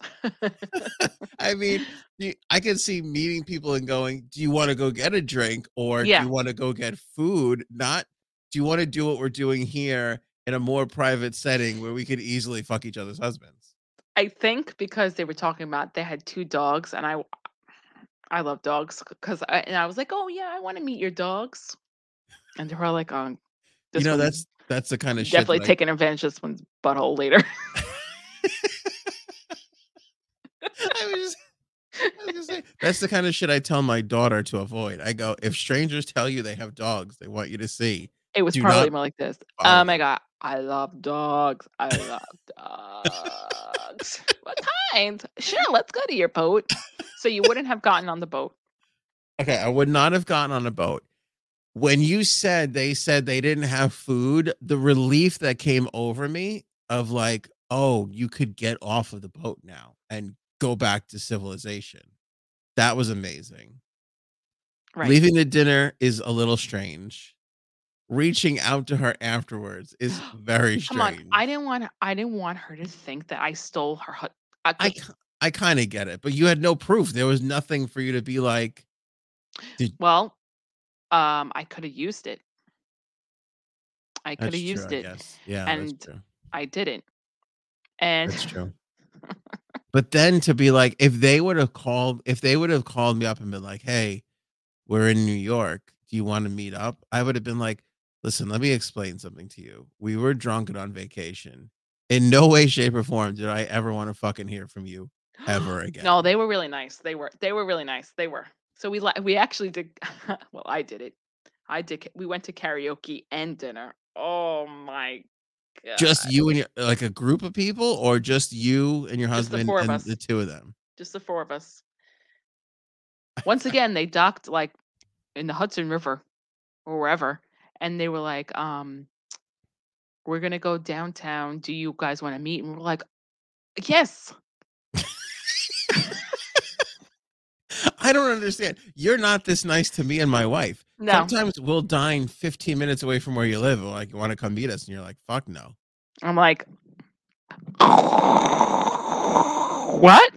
<laughs> I mean, <laughs> I can see meeting people and going, "Do you want to go get a drink or Yeah. do you want to go get food?" Not, "Do you want to do what we're doing here in a more private setting where we could easily fuck each other's husbands. I think because they were talking about they had two dogs, and I I love dogs because I and I was like, oh yeah, I want to meet your dogs, and they were like, oh, You know, that's that's the kind of shit definitely I taking advantage of this one's butthole later. <laughs> I was just, I was say, that's the kind of shit I tell my daughter to avoid. I go, if strangers tell you they have dogs they want you to see, It was probably not more like this. Oh follow Oh my god, I love dogs. I love dogs. what kind? Sure, <laughs> let's go to your boat. So you wouldn't have gotten on the boat. Okay, I would not have gotten on a boat. When you said they said they didn't have food, the relief that came over me of like, oh, you could get off of the boat now and go back to civilization. That was amazing. Right. Leaving the dinner is a little strange. Reaching out to her afterwards is <gasps> very Come strange. on, I didn't want I didn't want her to think that I stole her. hu- I I, I kind of get it, but you had no proof. There was nothing for you to be like, well, um, I could have used it. I could have used I it. guess. Yeah, and- true. I didn't. And That's true. <laughs> but then to be like, if they would have called, if they would have called me up and been like, hey, we're in New York. Do you want to meet up? I would have been like, listen, let me explain something to you. We were drunk and on vacation. In no way, shape, or form did I ever want to fucking hear from you ever <gasps> again. No, they were really nice. They were they were really nice. They were. So we li- we actually did <laughs> well, I did it. I did we went to karaoke and dinner. Oh my god. just you and your like a group of people, or just you and your Just the husband and us. the two of them. Just the four of us. <laughs> Once again, they docked like in the Hudson River or wherever and they were like um we're going to go downtown. Do you guys want to meet? And we're like yes. I don't understand. You're not this nice to me and my wife. No. Sometimes we'll dine 15 minutes away from where you live. Like, you want to come meet us? And you're like, fuck no. I'm like What?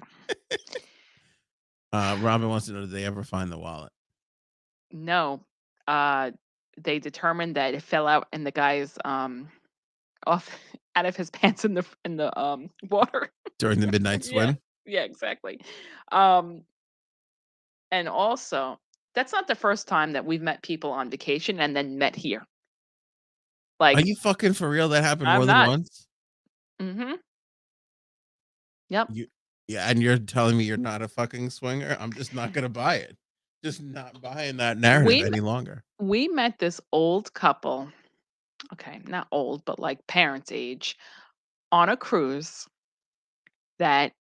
Uh, Robin wants to know, did they ever find the wallet? No. Uh they determined that it fell out and the guy's um off <laughs> out of his <laughs> pants in the in the um <laughs> water. During the midnight swim? Yeah, exactly. Um and also that's not the first time that we've met people on vacation and then met here. Like Are you fucking for real? That happened I'm more not. than once? Mm-hmm. Yep. You Yeah. And you're telling me you're not a fucking swinger? I'm just not going to buy it. Just not buying that narrative We- any longer. we met this old couple okay not old but like parents age on a cruise that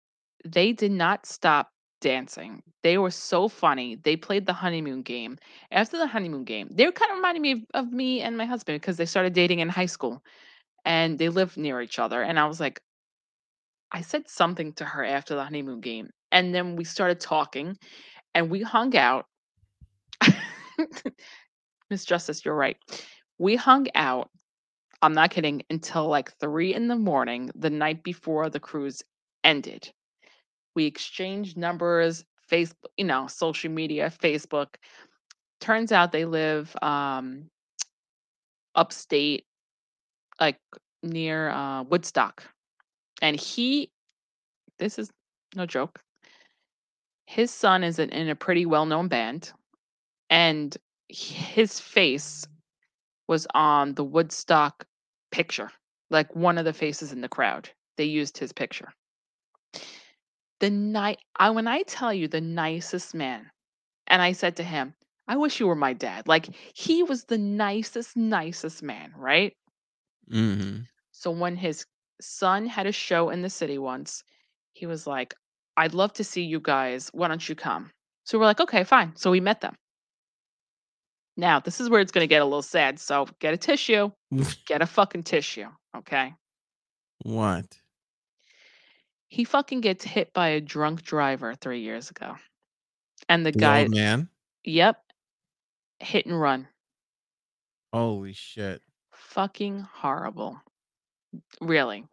they did not stop dancing. They were so funny. They played the honeymoon game. After the honeymoon game they were kind of reminding me of, of me and my husband because they started dating in high school and they lived near each other and i was like i said something to her after the honeymoon game and then we started talking and we hung out <laughs> Miss Justice, you're right. We hung out, I'm not kidding, until like three in the morning the night before the cruise ended. We exchanged numbers, Facebook, you know, social media, Facebook. Turns out they live um upstate, like near uh Woodstock. And he this is no joke. His son is in, in a pretty well-known band and his face was on the Woodstock picture, like one of the faces in the crowd. They used his picture. The night I when I tell you the nicest man, and I said to him, I wish you were my dad. Like he was the nicest, nicest man, right? hmm So when his son had a show in the city once, he was like, I'd love to see you guys. Why don't you come? So we're like, okay, fine. So we met them. Now, this is where it's going to get a little sad. So get a tissue, <laughs> get a fucking tissue. Okay. What? He fucking gets hit by a drunk driver three years ago. And the guy, man? yep, hit and run. Holy shit. Fucking horrible. Really.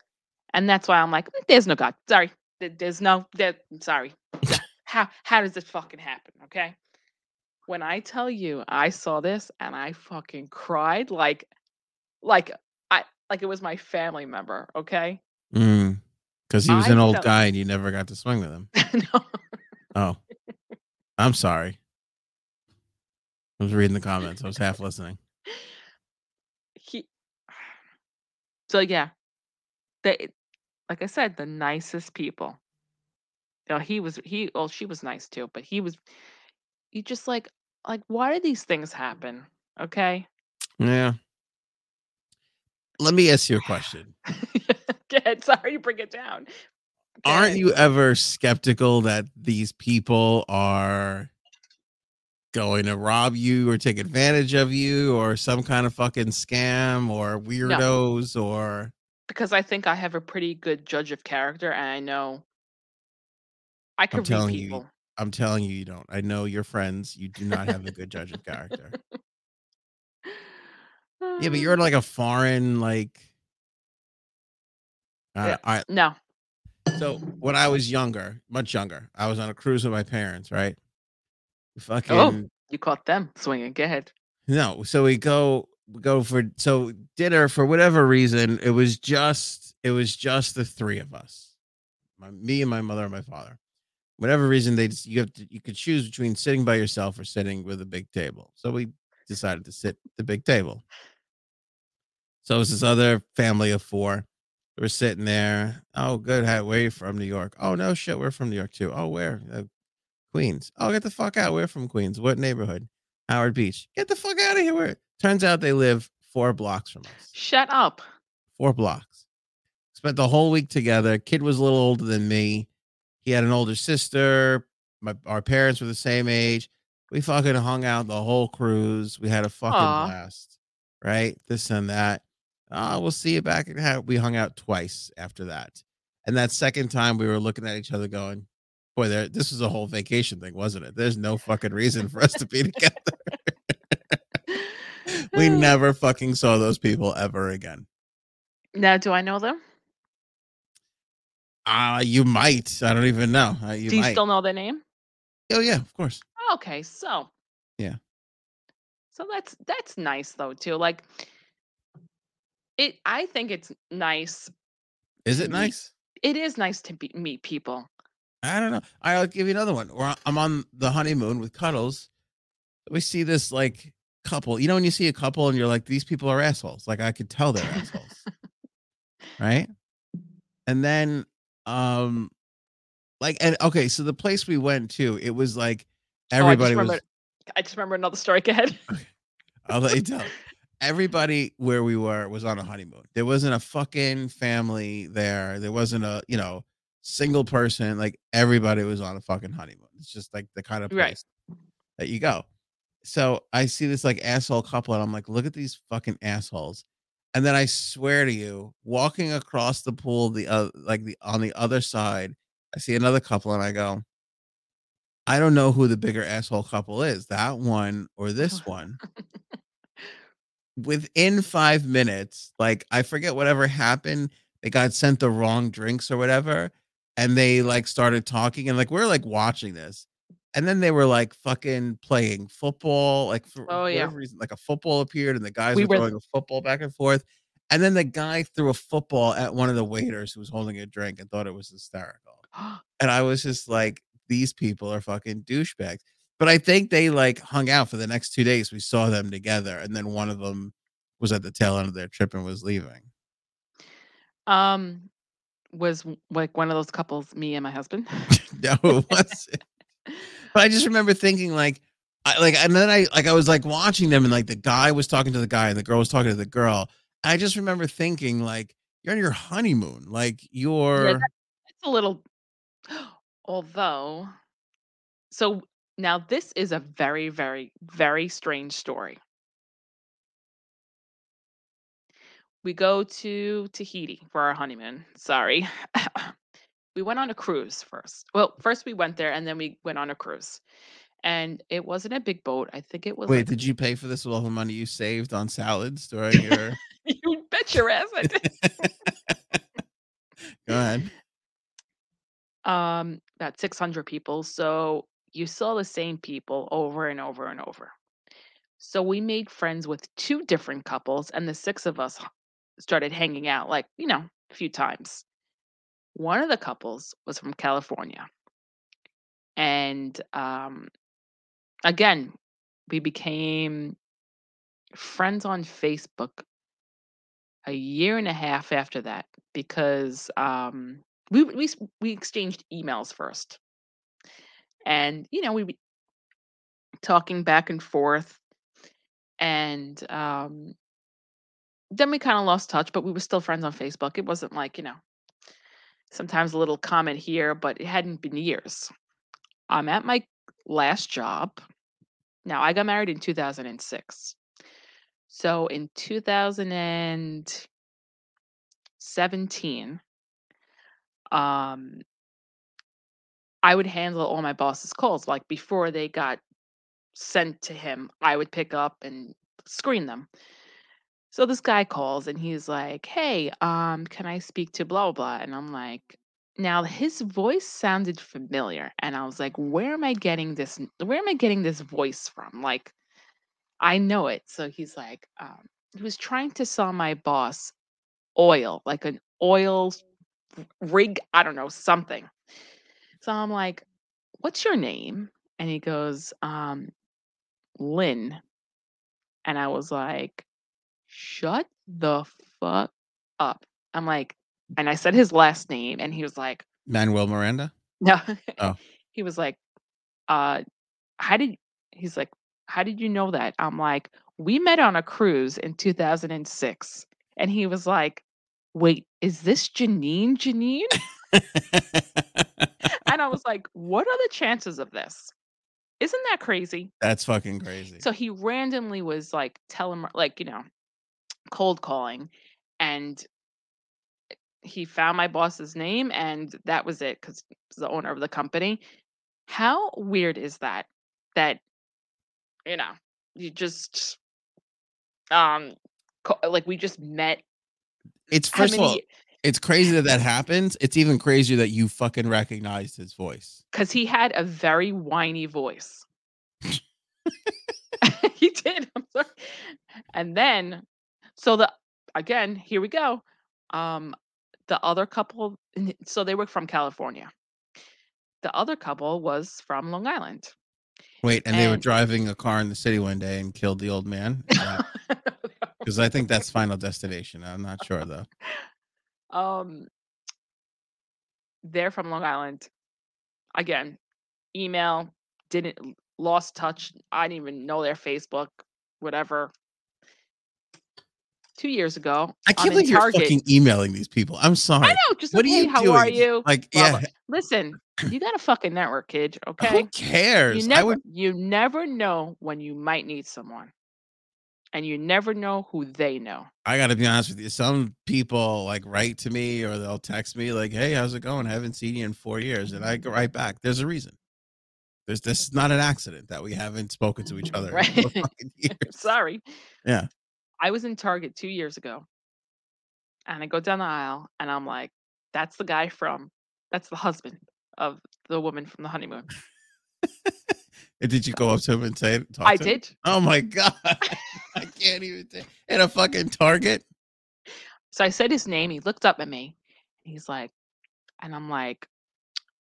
And that's why I'm like, "Mm, there's no God. Sorry. There's no, there, sorry. <laughs> How, how does this fucking happen? Okay. When I tell you I saw this and I fucking cried like, like, I, like it was my family member, okay? Mm, 'cause he was I an old felt guy and you never got to swing with him. <laughs> No. Oh, <laughs> I'm sorry. I was reading the comments. I was half listening. He <sighs> So, yeah, they like I said, the nicest people. You know, he was he well, she was nice too, but he was you just like like, why do these things happen? Okay? Yeah. Let me ask you a question. <laughs> Go ahead, sorry, bring it down. Aren't you ever skeptical that these people are going to rob you or take advantage of you or some kind of fucking scam or No. weirdos or Because I think I have a pretty good judge of character, and I know I could read telling you people. I'm telling you, you don't. I know your friends. You do not have a good judge of character. <laughs> Yeah, but you're like a foreign, like uh, I No. so when I was younger, much younger, I was on a cruise with my parents, right? Fucking. Oh, you caught them swinging. Go ahead. no, so we go we go for so dinner for whatever reason, it was just it was just the three of us. My me and my mother and my father. Whatever reason they just you have to you could choose between sitting by yourself or sitting with a big table. So we decided to sit at the big table. So it was this other family of four. We're sitting there. Oh, good. How, where are you from? New York. Oh, no shit. We're from New York too. Oh, where? Uh, Queens. Oh, get the fuck out. We're from Queens. What neighborhood? Howard Beach. Get the fuck out of here. Where? Turns out they live four blocks from us. Shut up. Four blocks. Spent the whole week together. Kid was a little older than me. He had an older sister. My our parents were the same age. We fucking hung out the whole cruise. We had a fucking Aw. blast. Right? This and that. Oh, we'll see you back. we hung out twice after that. And that second time we were looking at each other going, Boy, there this was a whole vacation thing, wasn't it? There's no fucking reason for us to be together. we never fucking saw those people ever again. Now, do I know them? Uh you might. I don't even know. Uh, you do you might. still know the name? oh yeah, of course. Okay, so Yeah. so that's that's nice though too. Like it I think it's nice Is it meet nice? it is nice to be, meet people. I don't know. I'll give you another one. Or I'm on the honeymoon with Cuddles. We see this like couple. You know, when you see a couple and you're like, these people are assholes. Like I could tell they're assholes. <laughs> right? And then um like and okay, so the place we went to, it was like Oh, I everybody remember was I just remember another story. Go ahead. <laughs> I'll let you tell. Everybody where we were was on a honeymoon. There wasn't a fucking family there. There wasn't a, you know, single person. Like everybody was on a fucking honeymoon. It's just like the kind of Right. place that you go. So I see this like asshole couple and I'm like, look at these fucking assholes. And then I swear to you, walking across the pool, the uh, like the on the other side, I see another couple and I go, I don't know who the bigger asshole couple is, that one or this <laughs> one. Within five minutes, like I forget whatever happened, they got sent the wrong drinks or whatever, and they like started talking and like we're like watching this, and then they were like fucking playing football, like for Oh yeah. whatever reason, like a football appeared and the guys We were were throwing a football back and forth, and then the guy threw a football at one of the waiters who was holding a drink and thought it was hysterical, <gasps> and I was just like, these people are fucking douchebags. But I think they like hung out for the next two days. We saw them together, and then one of them was at the tail end of their trip and was leaving. um was like one of those couples, me and my husband. <laughs> no, it <laughs> wasn't. <laughs> But I just remember thinking like, I like, and then I like I was like watching them, and like the guy was talking to the guy, and the girl was talking to the girl. I just remember thinking like, you're on your honeymoon, like you're that, it's a little <gasps> although so now this is a very, very, very strange story. We go to Tahiti for our honeymoon. Sorry. <laughs> we went on a cruise first. Well, first we went there and then we went on a cruise. And it wasn't a big boat. I think it was wait. like Did you pay for this with all the money you saved on salads during your? <laughs> you bet your ass I did. Go ahead. <laughs> Um, about 600 people. So you saw the same people over and over and over. So we made friends with two different couples, and the six of us started hanging out, like, you know, a few times. One of the couples was from California. And um, again, we became friends on Facebook a year and a half after that because um, we we we exchanged emails first, and you know we talking back and forth, and um, then we kind of lost touch, but we were still friends on Facebook. It wasn't like you know sometimes a little comment here, but it hadn't been years. I'm at my last job. Now I got married in 2006. So in 2017, um, I would handle all my boss's calls. Like before they got sent to him, I would pick up and screen them. So this guy calls and he's like, "Hey, um, can I speak to blah blah?" blah?" And I'm like, now his voice sounded familiar, and I was like, "Where am I getting this? Where am I getting this voice from?" Like, I know it. So he's like, um, he was trying to sell my boss oil, like an oil rig, I don't know, something. So I'm like, what's your name? And he goes, um, Lynn. And I was like, shut the fuck up. I'm like, and I said his last name, and he was like, Manuel Miranda? <laughs> no. Oh. he was like, uh, how did, he's like, how did you know that? I'm like, we met on a cruise in 2006. And he was like, wait, is this Janine Janine? <laughs> and I was like, what are the chances of this? Isn't that crazy? That's fucking crazy. So he randomly was like telling, like, you know, cold calling. And he found my boss's name and that was it because the owner of the company. How weird is that? That, you know, you just, um, like we just met. it's first of all, it's crazy that that happens. It's even crazier that you fucking recognized his voice. Because he had a very whiny voice. <laughs> <laughs> he did. I'm sorry. And then, so the again, here we go. Um, the other couple, so they were from California. The other couple was from Long Island. Wait, and they were driving a car in the city one day and killed the old man. Because <laughs> I think that's Final Destination. I'm not sure though. <laughs> um, they're from Long Island. Again, email didn't lost touch. I didn't even know their Facebook, whatever. Two years ago, I can't believe you're fucking emailing these people. I'm sorry. I know, just What like, are hey, you how doing? are you? Like, yeah. Listen, you <clears throat> got a fucking network, kid. Okay, who you cares? I never, would. you never know when you might need someone, and you never know who they know. I got to be honest with you. Some people like write to me or they'll text me like, "Hey, how's it going? I haven't seen you in four years," and I go right back. There's a reason. There's this is not an accident that we haven't spoken to each other Right? fucking <laughs> years. Sorry. Yeah. I was in Target two years ago, and I go down the aisle, and I'm like, "That's the guy from. That's the husband of the woman from the honeymoon." And did you go up to him and say, talk I to him? did. Oh my god, <laughs> I can't even in a fucking Target. So I said his name. He looked up at me. And he's like, and I'm like,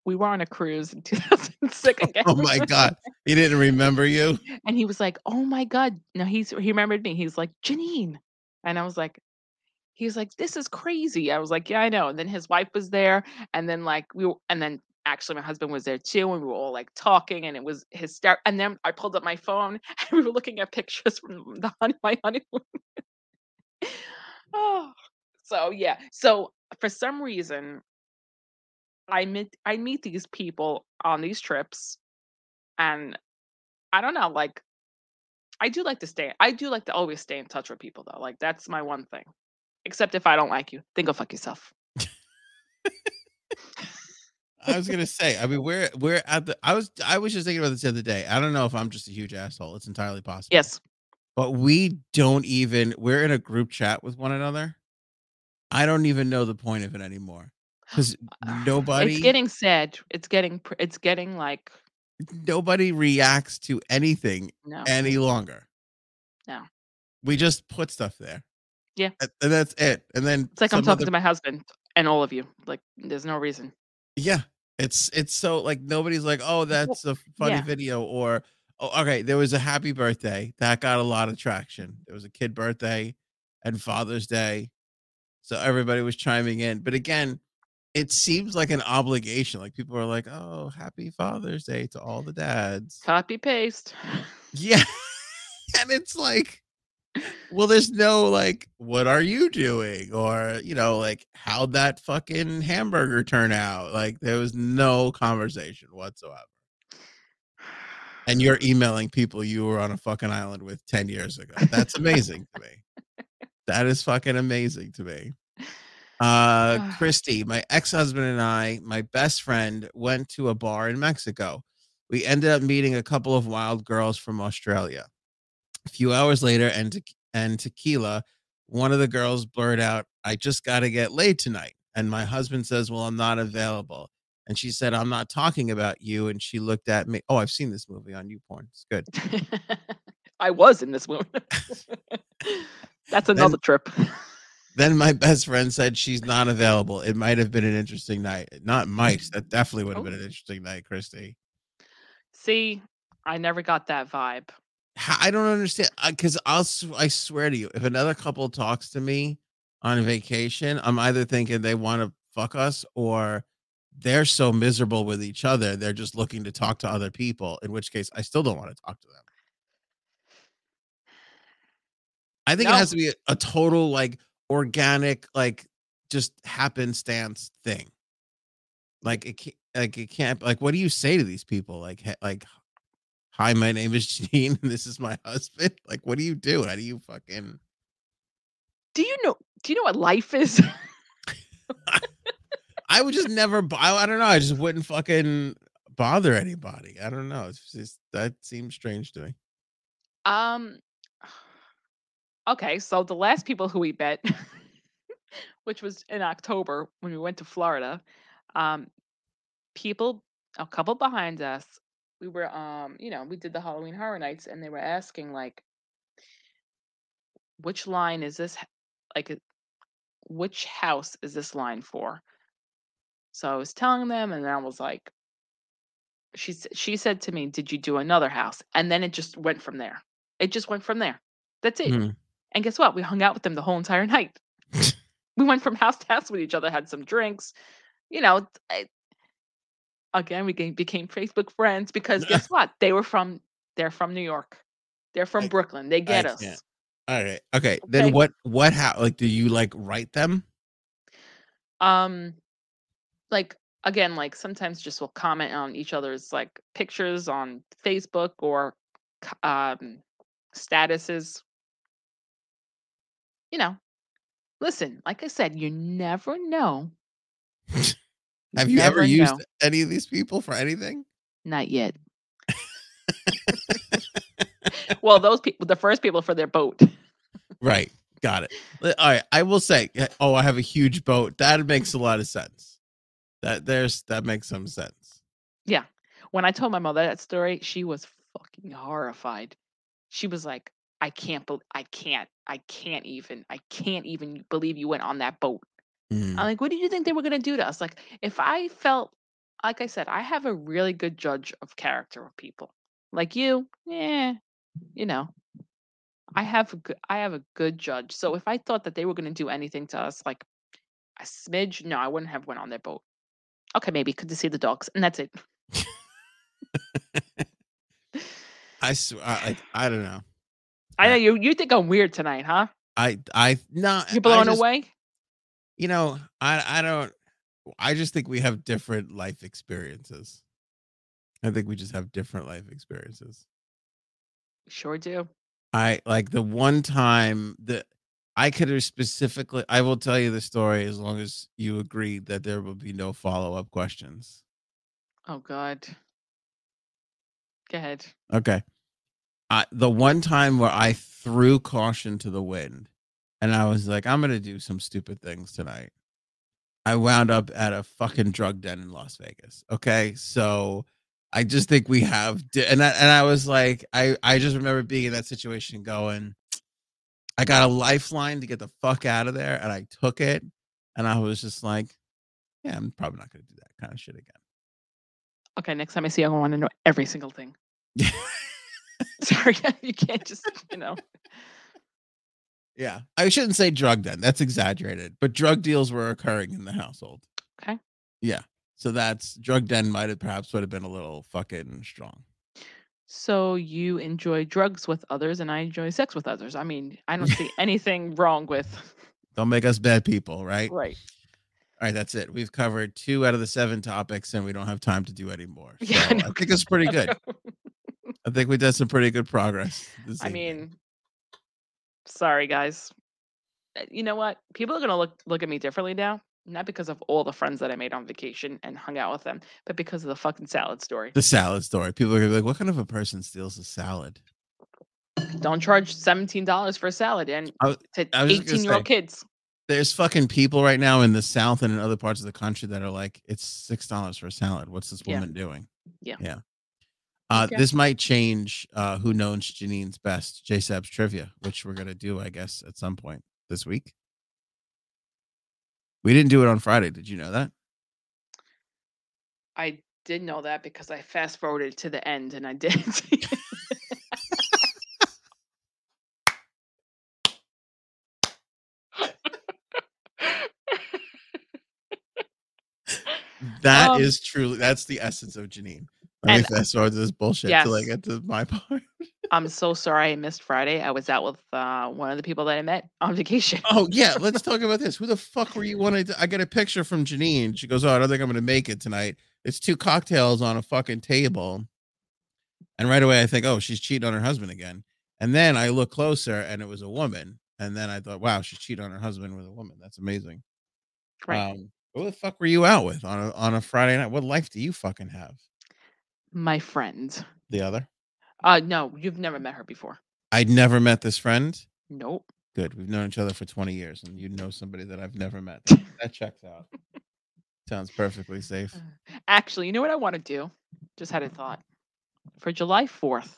we were on a cruise in <laughs> 2006 again. Oh my god, he didn't remember you. <laughs> and he was like, oh my God. No, he's he remembered me. He's like, Janine. And I was like, he was like, this is crazy. I was like, yeah, I know. And then his wife was there. And then like we were, and then actually my husband was there too. And we were all like talking and it was hysterical. And then I pulled up my phone <laughs> and we were looking at pictures from the honey, my honeymoon. oh, so yeah. So for some reason, I meet I meet these people on these trips, and I don't know, like I do like to stay. I do like to always stay in touch with people though. Like that's my one thing. Except if I don't like you, then go fuck yourself. I was gonna say, I mean, we're we're at the. I was I was just thinking about this the other day. I don't know if I'm just a huge asshole. It's entirely possible. Yes. but we don't even. We're in a group chat with one another. I don't even know the point of it anymore because nobody It's getting sad. It's getting it's getting like nobody reacts to anything no. any longer. No. We just put stuff there. Yeah. And, that's it. And then It's like I'm talking other- to my husband and all of you. Like, there's no reason. Yeah. It's it's so like nobody's like, oh, that's a funny yeah. video, or oh, okay, there was a happy birthday that got a lot of traction. There was a kid birthday and Father's Day. So everybody was chiming in. But again, it seems like an obligation. Like people are like, oh, happy Father's Day to all the dads. Copy paste. Yeah. <laughs> and it's like, well, there's no like, what are you doing? Or, you know, like, how'd that fucking hamburger turn out? Like, there was no conversation whatsoever. And you're <sighs> emailing people you were on a fucking island with 10 years ago. That's amazing to me. That is fucking amazing to me. Uh, Christy, my ex husband and I, my best friend, went to a bar in Mexico. We ended up meeting a couple of wild girls from Australia. A few hours later, and, te- and tequila, one of the girls blurred out, I just got to get laid tonight. And my husband says, Well, I'm not available. And she said, I'm not talking about you. And she looked at me. Oh, I've seen this movie on YouPorn. It's good. <laughs> I was in this movie. <laughs> That's another trip. <laughs> Then my best friend said she's not available. It might have been an interesting night. Not might. <laughs> That definitely would have been oh. an interesting night, Christy. See, I never got that vibe. I don't understand because I'll I swear to you, if another couple talks to me on vacation, I'm either thinking they want to fuck us or they're so miserable with each other, they're just looking to talk to other people. In which case, I still don't want to talk to them. I think No. it has to be a, a total like organic, like just happenstance thing. Like it can't, like it can't. Like, what do you say to these people? Like, like hi, my name is <laughs> Gene, and this is my husband. <laughs> Like, what do you do? How do you fucking? Do you know? Do you know what life is? <laughs> I would just never. I, I don't know. I just wouldn't fucking bother anybody. I don't know. It's just that seems strange to me. um. Okay, so the last people who we met, <laughs> which was in October when we went to Florida, um, people, a couple behind us, we were, um, you know, we did the Halloween Horror Nights, and they were asking like, which line is this? Like, which house is this line for? So I was telling them, and I was like, she she said to me, "Did you do another house?" And then it just went from there. It just went from there. That's it. Hmm. And guess what? We hung out with them the whole entire <laughs> night. we went from house to house with each other, had some drinks. You know, I, again, we became, Facebook friends because <laughs> guess what? They were from they're from New York. They're from I- Brooklyn. They get us. can't. All right. Okay. Then what? What? How? Like, do you like write them? Um, like again, like sometimes just we'll comment on each other's like pictures on Facebook or um statuses. You know, listen, like I said, you never know. <laughs> Have you ever used know. any of these people for anything? Not yet. <laughs> well, those people, the first people for their boat. Right. Got it. All right. I will say, uh, oh, I have a huge boat. That makes a lot of sense. That there's that makes some sense. Yeah. When I told my mother that story, she was fucking horrified. She was like, I can't believe, I can't, I can't even, I can't even believe you went on that boat. Mm. I'm like, what did you think they were going to do to us? Like, if I felt, like I said, I have a really good judge of character of people. Like you, yeah, you know, I have a good, I have a good judge. So if I thought that they were going to do anything to us, like a smidge, no, I wouldn't have went on their boat. Okay, maybe could to see the dogs, and that's it. <laughs> I swear, I, like, I don't know. I know you. You think I'm weird tonight, huh? I I not. You blown just- away? You know, I I don't. I just think we have different life experiences. I think we just have different life experiences. Sure do. I like the one time that I could have specifically. I will tell you the story as long as you agree that there will be no follow up questions. Oh God. Go ahead. Okay. I, the one time where I threw caution to the wind and I was like, I'm going to do some stupid things tonight. I wound up at a fucking drug den in Las Vegas. Okay. So I just think we have, di- and I, and I was like, I, I just remember being in that situation going, I got a lifeline to get the fuck out of there, and I took it, and I was just like, yeah, I'm probably not going to do that kind of shit again. Okay, next time I see you, I want to know every single thing. <laughs> <laughs> Sorry, <laughs> you can't just, you know. Yeah, I shouldn't say drug den. That's exaggerated, but drug deals were occurring in the household. Okay. Yeah, so that's drug den might have perhaps would have been a little fucking strong. So you enjoy drugs with others, and I enjoy sex with others. I mean, I don't see <laughs> anything wrong with. Don't make us bad people, right? Right. All right, that's it. We've covered two out of the seven topics, and we don't have time to do any more. So Yeah, I I, think it's pretty good. I think we did some pretty good progress. I evening. mean, sorry guys. Uh, You know what? People are gonna look look at me differently now, not because of all the friends that I made on vacation and hung out with them, but because of the fucking salad story. the salad story. People are gonna be like, "What kind of a person steals a salad?" Don't charge seventeen dollars for a salad and I to I eighteen year old kids. There's fucking people right now in the South and in other parts of the country that are like, "It's six dollars for a salad. What's this Yeah. woman doing?" Yeah. yeah. Uh, Okay. This might change. Uh, who knows Janine's best? JSAB's trivia, which we're gonna do, I guess, at some point this week. We didn't do it on Friday. Did you know that? I did know that because I fast forwarded to the end and I it. That is Um, truly that's the essence of Janine. Me and- fast forward to this bullshit till I get to my <laughs> part. I'm so sorry I missed Friday. I was out with uh, one of the people that I met on vacation. Oh yeah, <laughs> let's talk about this. Who the fuck were you wanting to? I get a picture from Janine. She goes, "Oh, I don't think I'm gonna make it tonight." It's two cocktails on a fucking table, and right away I think, "Oh, she's cheating on her husband again." And then I look closer, and it was a woman. And then I thought, "Wow, she's cheating on her husband with a woman. That's amazing." Right. Um, who the fuck were you out with on a on a Friday night? What life do you fucking have? My friend. The other? Uh no, you've never met her before. I'd never met this friend. Nope. Good. We've known each other for 20 years, and you know somebody that I've never met. That, <laughs> that checks out. Sounds perfectly safe. Actually, you know what I want to do? Just had a thought. For July 4th,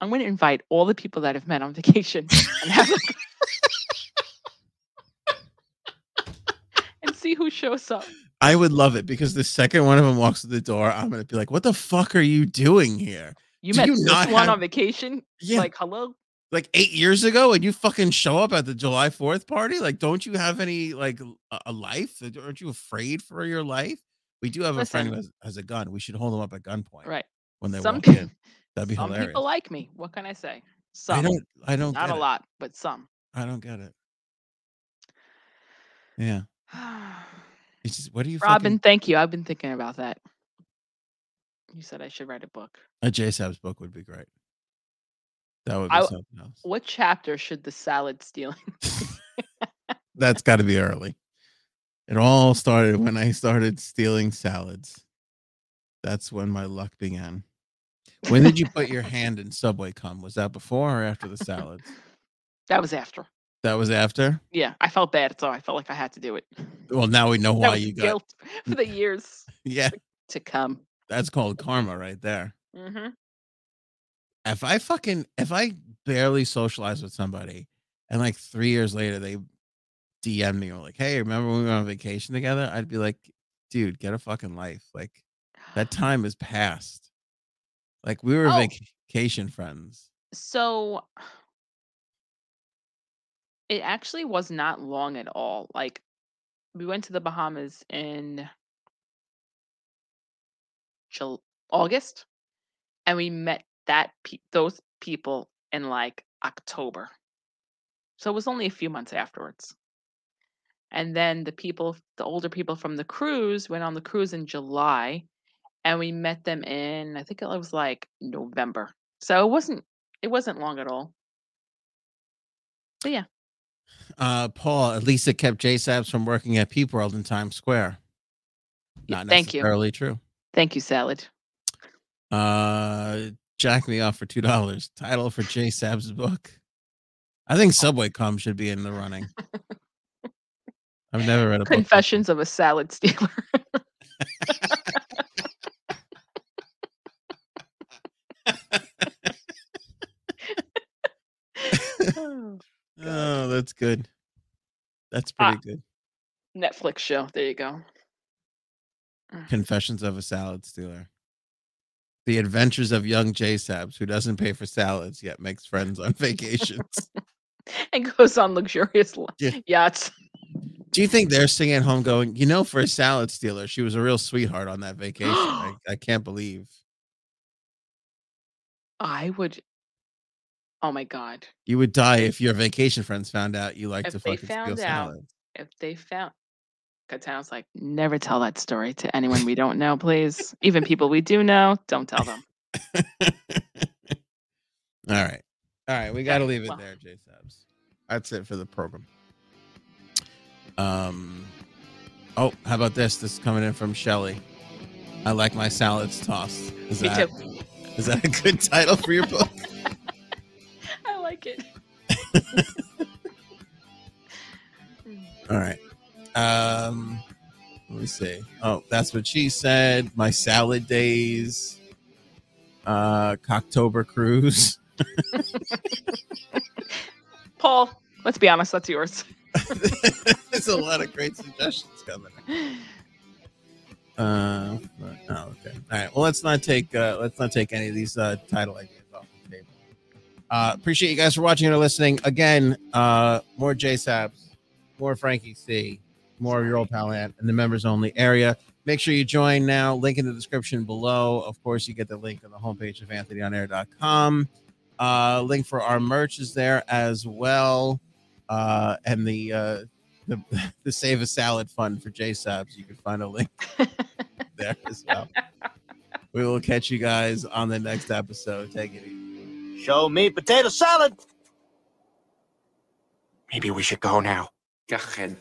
I'm going to invite all the people that I've met on vacation and have a- <laughs> <laughs> and see who shows up. I would love it because the second one of them walks through the door, I'm gonna be like, "What the fuck are you doing here?" You Do met you this not one have- on vacation? Yeah, like, hello." Like, eight years ago, and you fucking show up at the July Fourth party. Like, don't you have any like a, life? Aren't you afraid for your life? We do have a friend who has, has a gun. We should hold them up at gunpoint Right. when they Some walk in. That'd be some hilarious. people like me. What can I say? Some. I don't. I don't. Not a it. lot, but some. I don't get it. Yeah. <sighs> <sighs> It's just, what do you fucking Robin, thank you. I've been thinking about that. You said I should write a book. A JSAB's book would be great. That would be I- something else. What chapter should the salad stealing? <laughs> That's got to be early. It all started when I started stealing salads. That's when my luck began. When did you put your <laughs> hand in Subway cum? Was that before or after the salads? that was after. That was after. Yeah, I felt bad, so I felt like I had to do it. Well, now we know <laughs> why you got. guilt for the years <laughs> Yeah, to come. that's called karma right there. hmm If I fucking if I barely socialize with somebody, and like three years later they DM me or like, "Hey, remember when we went on vacation together?" I'd be like, "Dude, get a fucking life." Like that <gasps> time is past. Like we were Oh. vacation friends. So it actually was not long at all. Like we went to the Bahamas in August, and we met that pe- those people in like October. So it was only a few months afterwards. And then the people, the older people from the cruise, went on the cruise in July, and we met them in I think it was like November. So it wasn't it wasn't long at all. But yeah, Uh, Paul, at least it kept J Sabs from working at Peep World in Times Square. Not thank you. necessarily true. thank you, salad. Uh, jack me off for two dollars. Title for J Sab's book. I think Subway Com should be in the running. I've never read a book. Confessions of a salad stealer. <laughs> Oh, Oh, that's good. That's Ah. pretty good. Netflix show. There you go. Confessions of a Salad Stealer. The Adventures of Young J Sabs, who doesn't pay for salads yet makes friends on vacations. <laughs> And goes on luxurious Yeah. yachts. Do you think they're sitting at home going, you know, for a salad stealer, she was a real sweetheart on that <gasps> vacation? I, I can't believe I would. Oh my god! you would die if your vacation friends found out you like If to they fucking steal out- salad. If they found, Katana's like, never tell that story to anyone we don't know, please. Even people we do know, don't tell them. <laughs> All right. All right. We got to Okay, leave it well. there, J Sabs. That's it for the program. Um, oh, how about this? This is coming in from Shelly. I like my salads tossed. Is Me that too. <laughs> is that a good title for your book? Like it. <laughs> All right. Um, let me see. Oh, that's what she said. My salad days. Uh, Cocktober cruise. <laughs> Paul, let's be honest, that's yours. <laughs> There's a lot of great suggestions coming. Uh, oh, okay. All right. Well, let's not take uh, let's not take any of these uh, title ideas off the table. Uh, appreciate you guys for watching or listening. Again, uh, more J Sabs, more Frankie C, more of your old pal Ant in the members only area. Make sure you join now. Link in the description below. Of course, you get the link on the homepage of anthonyonair.com. Uh, link for our merch is there as well. Uh, and the uh, the, <laughs> the Save a Salad Fund for J Sabs. You can find a link <laughs> there as well. We will catch you guys on the next episode. Take it easy. Show me potato salad. Maybe we should go now. Go ahead.